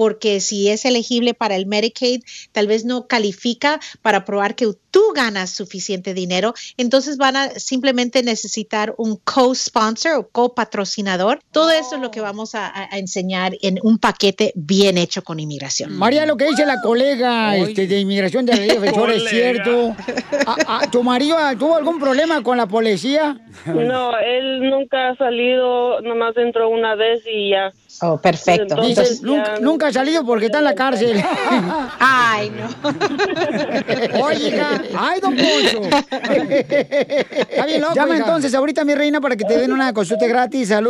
porque si es elegible para el Medicaid, tal vez no califica para probar que tú ganas suficiente dinero, entonces van a simplemente necesitar un co-sponsor o copatrocinador. Todo eso es lo que vamos a, enseñar en un paquete bien hecho con inmigración. María, lo que dice la colega este, de inmigración de la ley defensora es cierto. Ah, ah, ¿Tu marido tuvo algún problema con la policía? No, él nunca ha salido, nomás entró una vez y ya. Oh, perfecto. Dices, nunca, nunca ha salido porque está en la cárcel. Ay, no. Oye, hija. Ay, don Poncho. Está bien loco, Llama hija. entonces ahorita, mi reina, para que te den una consulta gratis al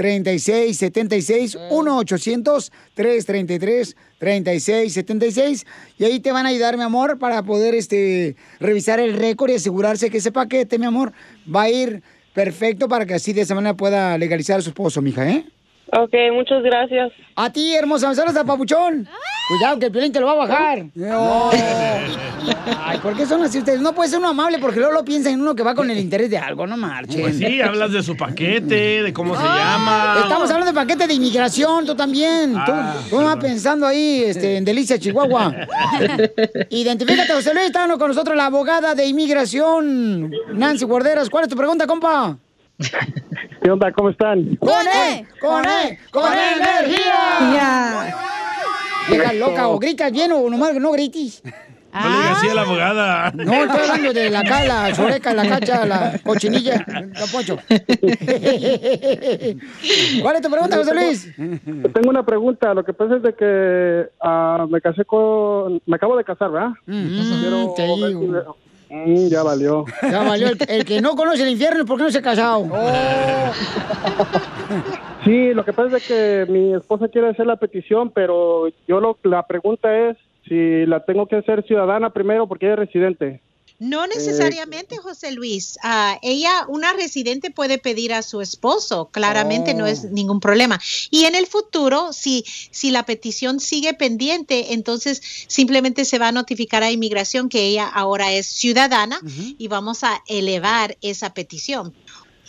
1-800-333-3676. 1-800-333-3676. Y ahí te van a ayudar, mi amor, para poder este, revisar el récord y asegurarse que ese paquete, mi amor, va a ir perfecto para que así de esa manera pueda legalizar a su esposo, mija, ¿eh? Ok, muchas gracias. A ti, hermosa, saludos a Papuchón. Cuidado que el piolín te lo va a bajar. No. Ay, ¿por qué son así ustedes? No puede ser uno amable porque luego lo piensan en uno que va con el interés de algo, no marchen. Pues sí, hablas de su paquete, de cómo se llama. Estamos hablando de paquete de inmigración, tú también. Tú, Ah, tú vas pensando ahí este, en Delicia, Chihuahua. Identifícate, José Luis, está con nosotros la abogada de inmigración, Nancy Guarderas. ¿Cuál es tu pregunta, compa? ¿Qué onda? ¿Cómo están? ¡Con E! ¡Con E! ¡Con E energía! Vieja loca, o gritas bien o nomás no grites. No le digas así a la abogada. No, estoy hablando de la cala, la choreca, la cacha, la cochinilla, don Poncho. ¿Cuál es tu pregunta, José Luis? Tengo una pregunta. Lo que pasa es de que ah, me casé con... Me acabo de casar, ¿verdad? Quiero te ver si digo. Mm, ya valió. Ya valió. El, el que no conoce el infierno es porque no se ha casado. Sí, lo que pasa es que mi esposa quiere hacer la petición, pero yo lo, la pregunta es si la tengo que hacer ciudadana primero porque ella es residente. No necesariamente, José Luis. Ah, ella, una residente puede pedir a su esposo, claramente no es ningún problema. Y en el futuro, si, si la petición sigue pendiente, entonces simplemente se va a notificar a inmigración que ella ahora es ciudadana y vamos a elevar esa petición.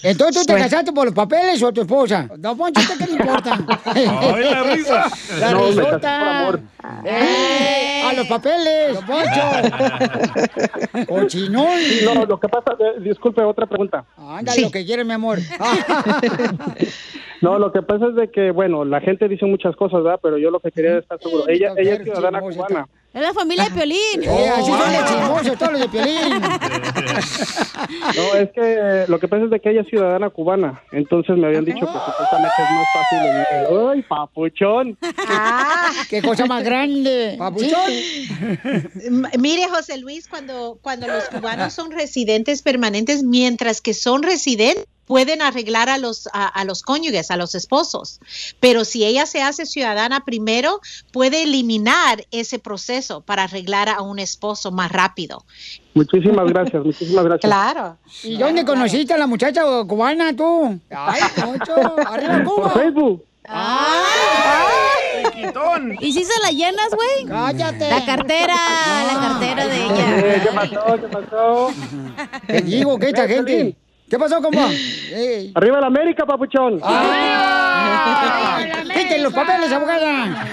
Entonces, ¿tú te casaste por los papeles o tu esposa? Don Poncho, ¿usted qué le importa? Ay, la risa. La No, risota. por amor. ¡Eh! ¡A los papeles, Don Poncho! ¡Cochinón! No, lo que pasa, eh, disculpe, otra pregunta. Ándale, lo que quiere, mi amor. No, lo que pasa es de que, bueno, la gente dice muchas cosas, ¿verdad? Pero yo lo que quería es estar seguro. Ella, ella es ciudadana cubana. Es la familia de Piolín. Eh, así son de chismosos todos los de Piolín. No, es que lo que pasa es de que ella es ciudadana cubana. Entonces me habían dicho que supuestamente es más fácil. el- el- ¡Ay, papuchón! ¡Qué cosa más grande! ¡Papuchón! Mire, José Luis, cuando, cuando los cubanos son residentes permanentes, mientras que son residentes, pueden arreglar a los, a, a los cónyuges, a los esposos. Pero si ella se hace ciudadana primero, puede eliminar ese proceso para arreglar a un esposo más rápido. Muchísimas gracias, muchísimas gracias. Claro. ¿Y dónde conociste a la muchacha cubana tú? ¡Ay, Poncho! ¡Arriba Cuba! Por Facebook. ¿Y si se la llenas, güey? Cállate. La cartera, la cartera de ella. ¿Qué pasó? ¿Qué pasó? Te digo que esta Ven, gente... ¿Qué pasó, compa? Arriba la América, papuchón. ¡Quiten los papeles, abogada!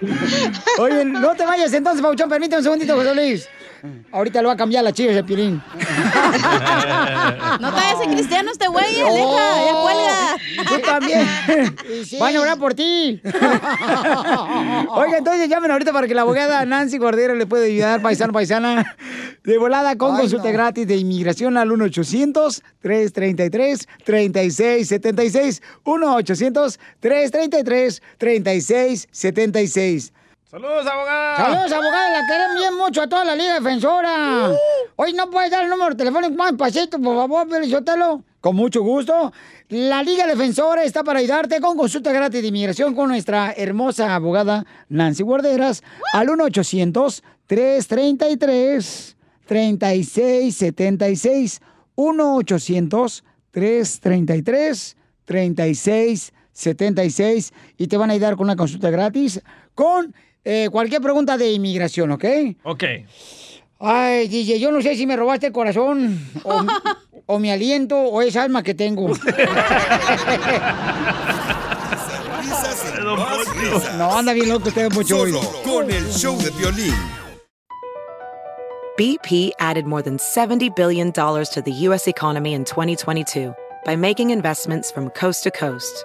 Oye, no te vayas entonces, Pauchón. Permíteme un segundito, José Luis. Ahorita lo va a cambiar la chiva ese pilín. No te vayas a cristiano este güey, aleja, ya cuelga. Tú también. Van a orar por ti. Oiga, entonces llamen ahorita para que la abogada Nancy Guardera le pueda ayudar, paisano, paisana, de volada con Ay, consulta no. gratis de inmigración al 1-800-333-3676. 1-800-333-3676. ¡Saludos, abogada! Saludos, abogada, la queremos bien mucho a toda la Liga Defensora. Hoy no puedes dar el número telefónico más pasito, por favor, Pelizotelo. Con mucho gusto. La Liga Defensora está para ayudarte con consulta gratis de inmigración con nuestra hermosa abogada Nancy Guarderas al 1-800-333-3676. 1-800-333-3676. Y te van a ayudar con una consulta gratis con eh, cualquier pregunta de inmigración, ¿ok? Ok. Ay, DJ, yo no sé si me robaste el corazón o, o mi aliento o esa alma que tengo. no, anda bien loco usted mucho hoy. Solo con el show de violín. BP added more than $70 billion to the U.S. economy in 2022 by making investments from coast to coast.